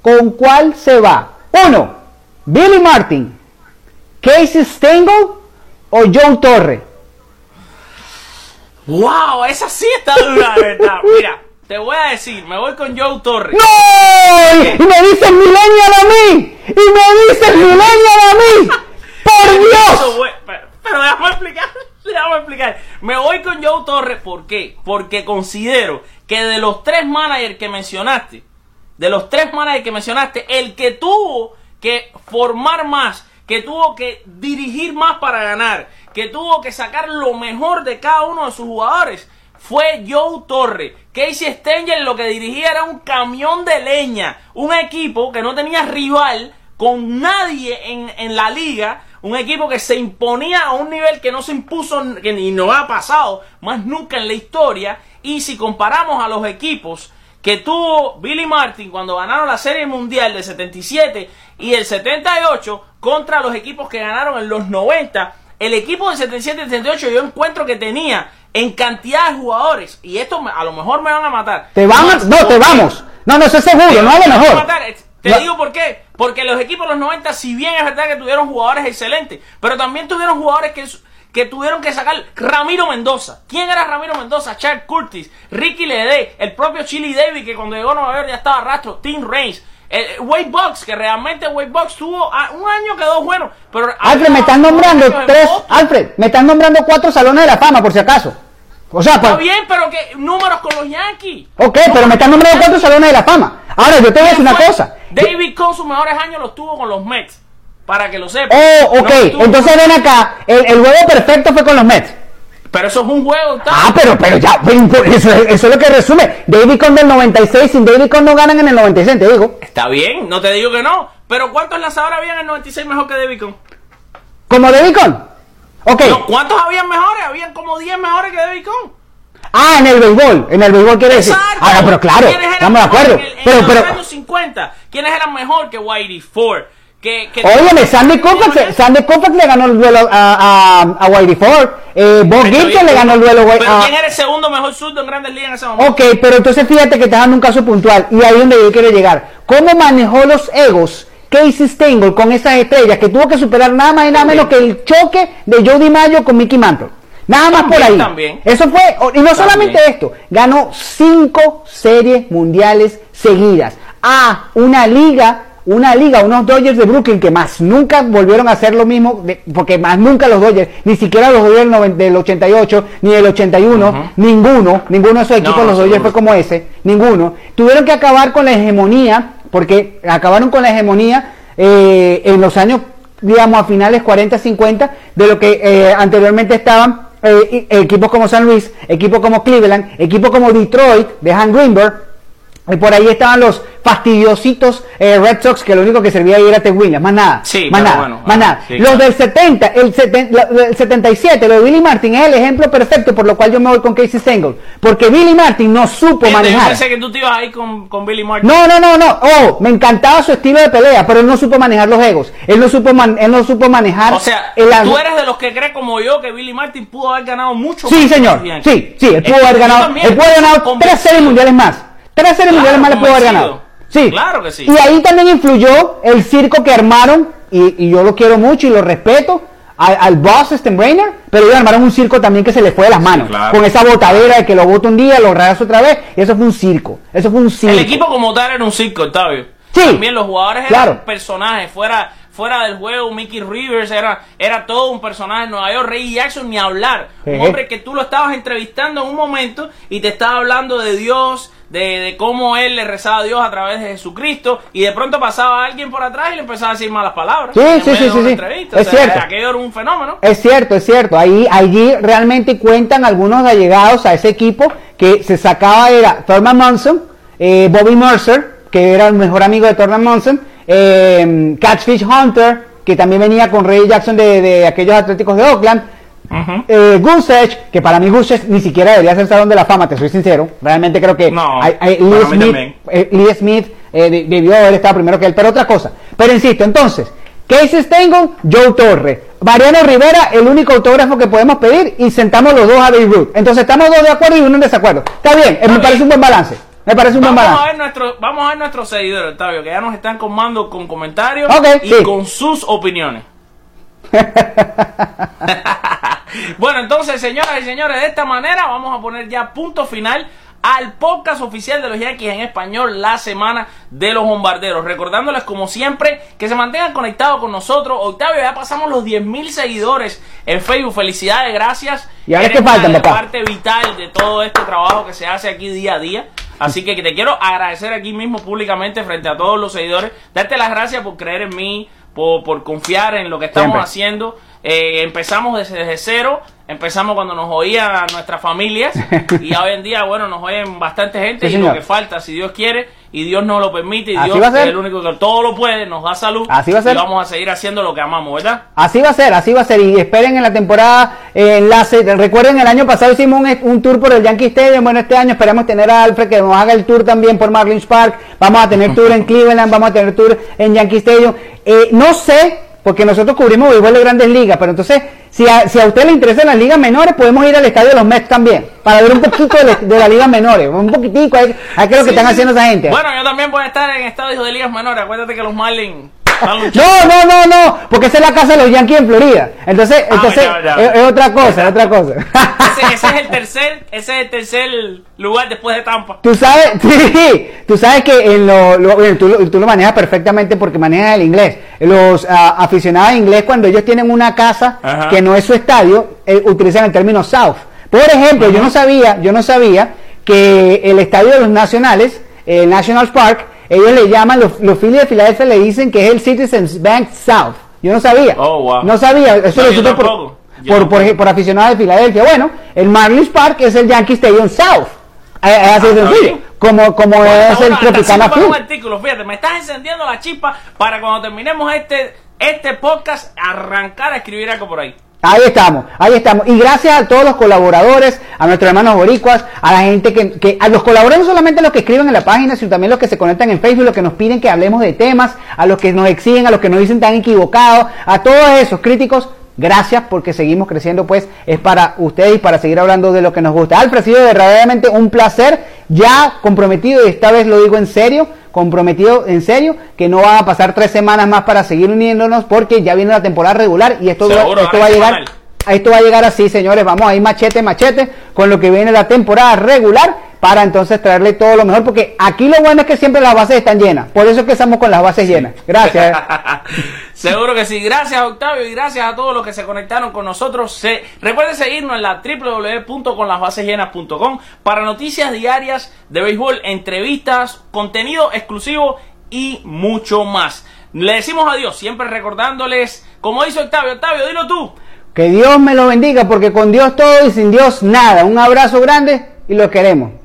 [SPEAKER 3] ¿con cuál se va? Uno, Billy Martin, Casey Stengel o Joe Torre.
[SPEAKER 2] ¡Wow! Esa sí está dura, verdad. Mira, te voy a decir, me voy con Joe Torres.
[SPEAKER 3] ¡No! Y me dices millennial a mí. Y me dices millennial a mí. ¡Por Dios!
[SPEAKER 2] Pero, pero déjame explicar, déjame explicar. Me voy con Joe Torres, ¿por qué? Porque considero que de los tres managers que mencionaste, de los tres managers que mencionaste, el que tuvo que formar más, que tuvo que dirigir más para ganar, que tuvo que sacar lo mejor de cada uno de sus jugadores, fue Joe Torre. Casey Stengel lo que dirigía era un camión de leña, un equipo que no tenía rival con nadie en, en la liga, un equipo que se imponía a un nivel que no se impuso, que ni no ha pasado más nunca en la historia, y si comparamos a los equipos que tuvo Billy Martin cuando ganaron la Serie Mundial del 77 y el 78 contra los equipos que ganaron en los 90, el equipo del 77 y 78 yo encuentro que tenía en cantidad de jugadores, y esto a lo mejor me van a matar.
[SPEAKER 3] Te vamos, no, te vamos. No, no, eso es seguro, no a lo
[SPEAKER 2] Me van a
[SPEAKER 3] mejor.
[SPEAKER 2] matar. Te digo por qué. Porque los equipos de los 90, si bien es verdad que tuvieron jugadores excelentes, pero también tuvieron jugadores que, que tuvieron que sacar Ramiro Mendoza. ¿Quién era Ramiro Mendoza? Chad Curtis, Ricky Ledé, el propio Chili Davis, que cuando llegó a Nueva York ya estaba rastro, Tim Reigns. eh, Wade Bucks, que realmente Wade Bucks tuvo ah, un año quedó bueno. Pero
[SPEAKER 3] Alfred, me están nombrando tres. Alfred, me están nombrando cuatro salones de la fama, por si acaso. O sea,
[SPEAKER 2] Está
[SPEAKER 3] pues.
[SPEAKER 2] bien, pero que números con los Yankees.
[SPEAKER 3] Ok, pero me están nombrando cuatro salones de la fama. Ahora, yo te voy a decir una cosa.
[SPEAKER 2] David con sus mejores años los tuvo con los Mets. Para que lo sepan.
[SPEAKER 3] Oh, ok.
[SPEAKER 2] No
[SPEAKER 3] Entonces ven acá. El, el juego perfecto fue con los Mets.
[SPEAKER 2] Pero eso es un juego. tal.
[SPEAKER 3] Ah, pero, pero ya, eso, es- eso es lo que resume. David Con del 96, sin David Con no ganan en el 96, te digo.
[SPEAKER 2] Está bien, no te digo que no. Pero ¿cuántos lanzadores habían en el 96 mejor que David Con?
[SPEAKER 3] ¿Como David Con? Ok.
[SPEAKER 2] No, ¿Cuántos habían mejores? Habían como 10 mejores que David Con.
[SPEAKER 3] Ah, en el béisbol. En el béisbol quiere decir. Ah, pero claro,
[SPEAKER 2] ¿Quiénes eran
[SPEAKER 3] estamos de acuerdo.
[SPEAKER 2] En, el- en
[SPEAKER 3] Pero,
[SPEAKER 2] los
[SPEAKER 3] pero,
[SPEAKER 2] años 50, ¿quiénes eran mejor que Whitey Ford? Que, que
[SPEAKER 3] Óyeme, Sandy Koufax, Sandy Koufax le ganó el duelo a, a, a Whitey Ford. Eh, Bob Gibson le ganó el duelo
[SPEAKER 2] Pero
[SPEAKER 3] a...
[SPEAKER 2] ¿quién era el segundo mejor surdo en Grandes Ligas en ese momento?
[SPEAKER 3] Ok, pero entonces fíjate que te dando un caso puntual y ahí es donde yo quiero llegar. ¿Cómo manejó los egos Casey Stengel con esas estrellas que tuvo que superar nada más y nada menos que el choque de Joe DiMaggio con Mickey Mantle? Nada más por ahí.
[SPEAKER 2] también.
[SPEAKER 3] Eso fue, y no solamente esto, ganó cinco series mundiales seguidas a una liga, una liga, unos Dodgers de Brooklyn que más nunca volvieron a hacer lo mismo, de- porque más nunca los Dodgers, ni siquiera los Dodgers del noven- del 88, ni del 81, ninguno, ninguno de esos equipos,
[SPEAKER 2] No,
[SPEAKER 3] los Dodgers fue como ese, ninguno. Tuvieron que acabar con la hegemonía, porque acabaron con la hegemonía eh, en los años, digamos, a finales 40, 50, de lo que eh, anteriormente estaban eh, equipos como San Luis, equipos como Cleveland, equipos como Detroit, de Han Greenberg, y por ahí estaban los fastidiositos eh, Red Sox que lo único que servía ahí era Ted Williams, más nada.
[SPEAKER 2] Sí,
[SPEAKER 3] más nada,
[SPEAKER 2] bueno,
[SPEAKER 3] más
[SPEAKER 2] ah,
[SPEAKER 3] nada.
[SPEAKER 2] sí,
[SPEAKER 3] los
[SPEAKER 2] claro.
[SPEAKER 3] del 70, el, seten- la- el 77, lo de Billy Martin es el ejemplo perfecto por lo cual yo me voy con Casey Stengel. Porque Billy Martin no supo
[SPEAKER 2] Yo
[SPEAKER 3] manejar.
[SPEAKER 2] pensé que tú te ibas ahí con, con Billy Martin.
[SPEAKER 3] No, no, no, no. Oh, me encantaba su estilo de pelea, pero él no supo manejar los egos. Él no supo, man- él no supo manejar.
[SPEAKER 2] O sea,
[SPEAKER 3] el
[SPEAKER 2] tú eres de los que cree como yo que Billy Martin pudo haber ganado mucho
[SPEAKER 3] Sí,
[SPEAKER 2] más
[SPEAKER 3] señor. Sí, sí, él pudo haber
[SPEAKER 2] yo
[SPEAKER 3] ganado. Él pudo haber ganado tres series mundiales más. Tres series
[SPEAKER 2] Claro,
[SPEAKER 3] mundiales más le pudo haber ganado. Sí.
[SPEAKER 2] Claro que sí.
[SPEAKER 3] Y ahí también influyó el circo que armaron, y, y yo lo quiero mucho y lo respeto, al, al boss Steinbrenner, pero ellos armaron un circo también que se le fue de las manos.
[SPEAKER 2] claro.
[SPEAKER 3] Con esa botadera de que lo bota un día, lo regresa otra vez, y eso fue un circo. Eso fue un circo.
[SPEAKER 2] El equipo como tal era un circo, Octavio.
[SPEAKER 3] Sí.
[SPEAKER 2] También los jugadores
[SPEAKER 3] Claro.
[SPEAKER 2] eran personajes. Fuera, fuera del juego, Mickey Rivers era, era todo un personaje en Nueva York. Ray Jackson, ni hablar. Un hombre que tú lo estabas entrevistando en un momento y te estaba hablando de Dios, de, de cómo él le rezaba a Dios a través de Jesucristo. Y de pronto pasaba alguien por atrás y le empezaba a decir malas palabras.
[SPEAKER 3] Sí, sí, sí, sí. Es
[SPEAKER 2] O sea,
[SPEAKER 3] cierto.
[SPEAKER 2] Aquello era un fenómeno.
[SPEAKER 3] Es cierto, es cierto. Ahí, allí realmente cuentan algunos allegados a ese equipo que se sacaba era Thurman Munson, eh, Bobby Mercer, que era el mejor amigo de Thurman Munson, eh, Catfish Hunter, que también venía con Ray Jackson de, de aquellos Atléticos de Oakland.
[SPEAKER 2] Ujú.
[SPEAKER 3] Eh, Gusech, que para mí Gusech ni siquiera debería ser Salón de la Fama, te soy sincero. Realmente creo que
[SPEAKER 2] No,
[SPEAKER 3] hay- hay-
[SPEAKER 2] para
[SPEAKER 3] Lee Smith, eh, Lee Smith eh, de- debió haber estado primero que él, pero otra cosa. Pero insisto, entonces, Casey Stengel, Joe Torre, Mariano Rivera, el único autógrafo que podemos pedir y sentamos los dos a Babe Ruth. Entonces estamos dos de acuerdo y uno en desacuerdo. Está bien, eh, me parece un buen balance. Me parece un buen
[SPEAKER 2] Vamos a,
[SPEAKER 3] balance.
[SPEAKER 2] ver nuestro, vamos a ver nuestros seguidores, Octavio, que ya nos están comando con comentarios y
[SPEAKER 3] sí.
[SPEAKER 2] con sus opiniones. bueno, entonces, señoras y señores, de esta manera vamos a poner ya punto final al podcast oficial de los Yankees en español, la semana de los bombarderos. Recordándoles, como siempre, que se mantengan conectados con nosotros. Octavio, ya pasamos los 10.000 seguidores en Facebook. Felicidades, gracias.
[SPEAKER 3] ¿Y ahora
[SPEAKER 2] Eres
[SPEAKER 3] qué faltan, papá?
[SPEAKER 2] parte vital de todo este trabajo que se hace aquí día a día. Así que te quiero agradecer aquí mismo públicamente frente a todos los seguidores. Darte las gracias por creer en mí, por, por confiar en lo que estamos
[SPEAKER 3] Siempre.
[SPEAKER 2] haciendo. Eh, empezamos desde, desde cero. Empezamos cuando nos oían nuestras familias. y hoy en día, bueno, nos oyen bastante gente.
[SPEAKER 3] Sí,
[SPEAKER 2] y lo que falta, si Dios quiere y Dios nos lo permite, y
[SPEAKER 3] Así
[SPEAKER 2] Dios
[SPEAKER 3] va a ser.
[SPEAKER 2] es el único que todo lo puede, nos da salud.
[SPEAKER 3] Así va a ser.
[SPEAKER 2] Y vamos a seguir haciendo lo que amamos, ¿verdad?
[SPEAKER 3] Así va a ser, así va a ser. Y esperen en la temporada eh, enlace. Recuerden, el año pasado hicimos un, un tour por el Yankee Stadium. Bueno, este año esperamos tener a Alfred que nos haga el tour también por Marlins Park. Vamos a tener tour en Cleveland, vamos a tener tour en Yankee Stadium. Eh, no sé, porque nosotros cubrimos béisbol de grandes ligas, pero entonces, Si a, si a usted le interesan las ligas menores, podemos ir al estadio de los Mets también, para ver un poquito de, la- de las ligas menores, un poquitico, hay, hay que ver lo que
[SPEAKER 2] Sí,
[SPEAKER 3] están haciendo esa gente.
[SPEAKER 2] Bueno, yo también voy a estar en estadios de ligas menores. Acuérdate que los Marlins.
[SPEAKER 3] No, no, no, no, porque esa es la casa de los Yankees en Florida. Entonces,
[SPEAKER 2] Ah,
[SPEAKER 3] entonces
[SPEAKER 2] ya, ya.
[SPEAKER 3] Es, es otra cosa, es otra cosa.
[SPEAKER 2] Ese, ese es el tercer, ese es el tercer lugar después de Tampa.
[SPEAKER 3] Tú sabes, sí, tú sabes que en lo, lo- bueno, tú, lo- tú lo manejas perfectamente porque manejas el inglés. Los ah, aficionados a inglés cuando ellos tienen una casa
[SPEAKER 2] Ajá.
[SPEAKER 3] que no es su estadio, eh, utilizan el término south. Por ejemplo, yo no sabía, yo no sabía que el estadio de los nacionales, el National Park, ellos le llaman, los, los Phillies de Filadelfia le dicen que es el Citizens Bank South. Yo no sabía.
[SPEAKER 2] Oh, wow.
[SPEAKER 3] No sabía, eso
[SPEAKER 2] No,
[SPEAKER 3] lo supe por, por, por, por aficionados de Filadelfia. Bueno, el Marlins Park es el Yankee Stadium South. Es es así de
[SPEAKER 2] Ah,
[SPEAKER 3] sencillo.
[SPEAKER 2] bien.
[SPEAKER 3] Como, como
[SPEAKER 2] Bueno,
[SPEAKER 3] es el Tropicana
[SPEAKER 2] un artículo, fíjate, me estás encendiendo la chispa para cuando terminemos este, este podcast arrancar a escribir algo por ahí.
[SPEAKER 3] Ahí estamos, ahí estamos. Y gracias a todos los colaboradores, a nuestros hermanos boricuas, a la gente que, que a los colaboradores no solamente los que escriben en la página, sino también los que se conectan en Facebook, los que nos piden que hablemos de temas, a los que nos exigen, a los que nos dicen tan equivocados, a todos esos críticos. Gracias porque seguimos creciendo, pues es para ustedes y para seguir hablando de lo que nos gusta. Alfred, ha sido verdaderamente un placer, ya comprometido, y esta vez lo digo en serio, comprometido en serio, que no van a pasar tres semanas más para seguir uniéndonos porque ya viene la temporada regular y esto, va- esto va a llegar. Esto va a llegar así, señores. Vamos a ir machete, machete con lo que viene la temporada regular para entonces traerle todo lo mejor. Porque aquí lo bueno es que siempre las bases están llenas. Por eso es que estamos con las bases llenas. Gracias.
[SPEAKER 2] Seguro que sí. Gracias Octavio y gracias a todos los que se conectaron con nosotros. Se, recuerden seguirnos en la www.conlasbasesllenas.com para noticias diarias de béisbol, entrevistas, contenido exclusivo y mucho más. Le decimos adiós, siempre recordándoles, como dice Octavio, Octavio, dilo tú.
[SPEAKER 3] Que Dios me lo bendiga porque con Dios todo y sin Dios nada. Un abrazo grande y lo queremos.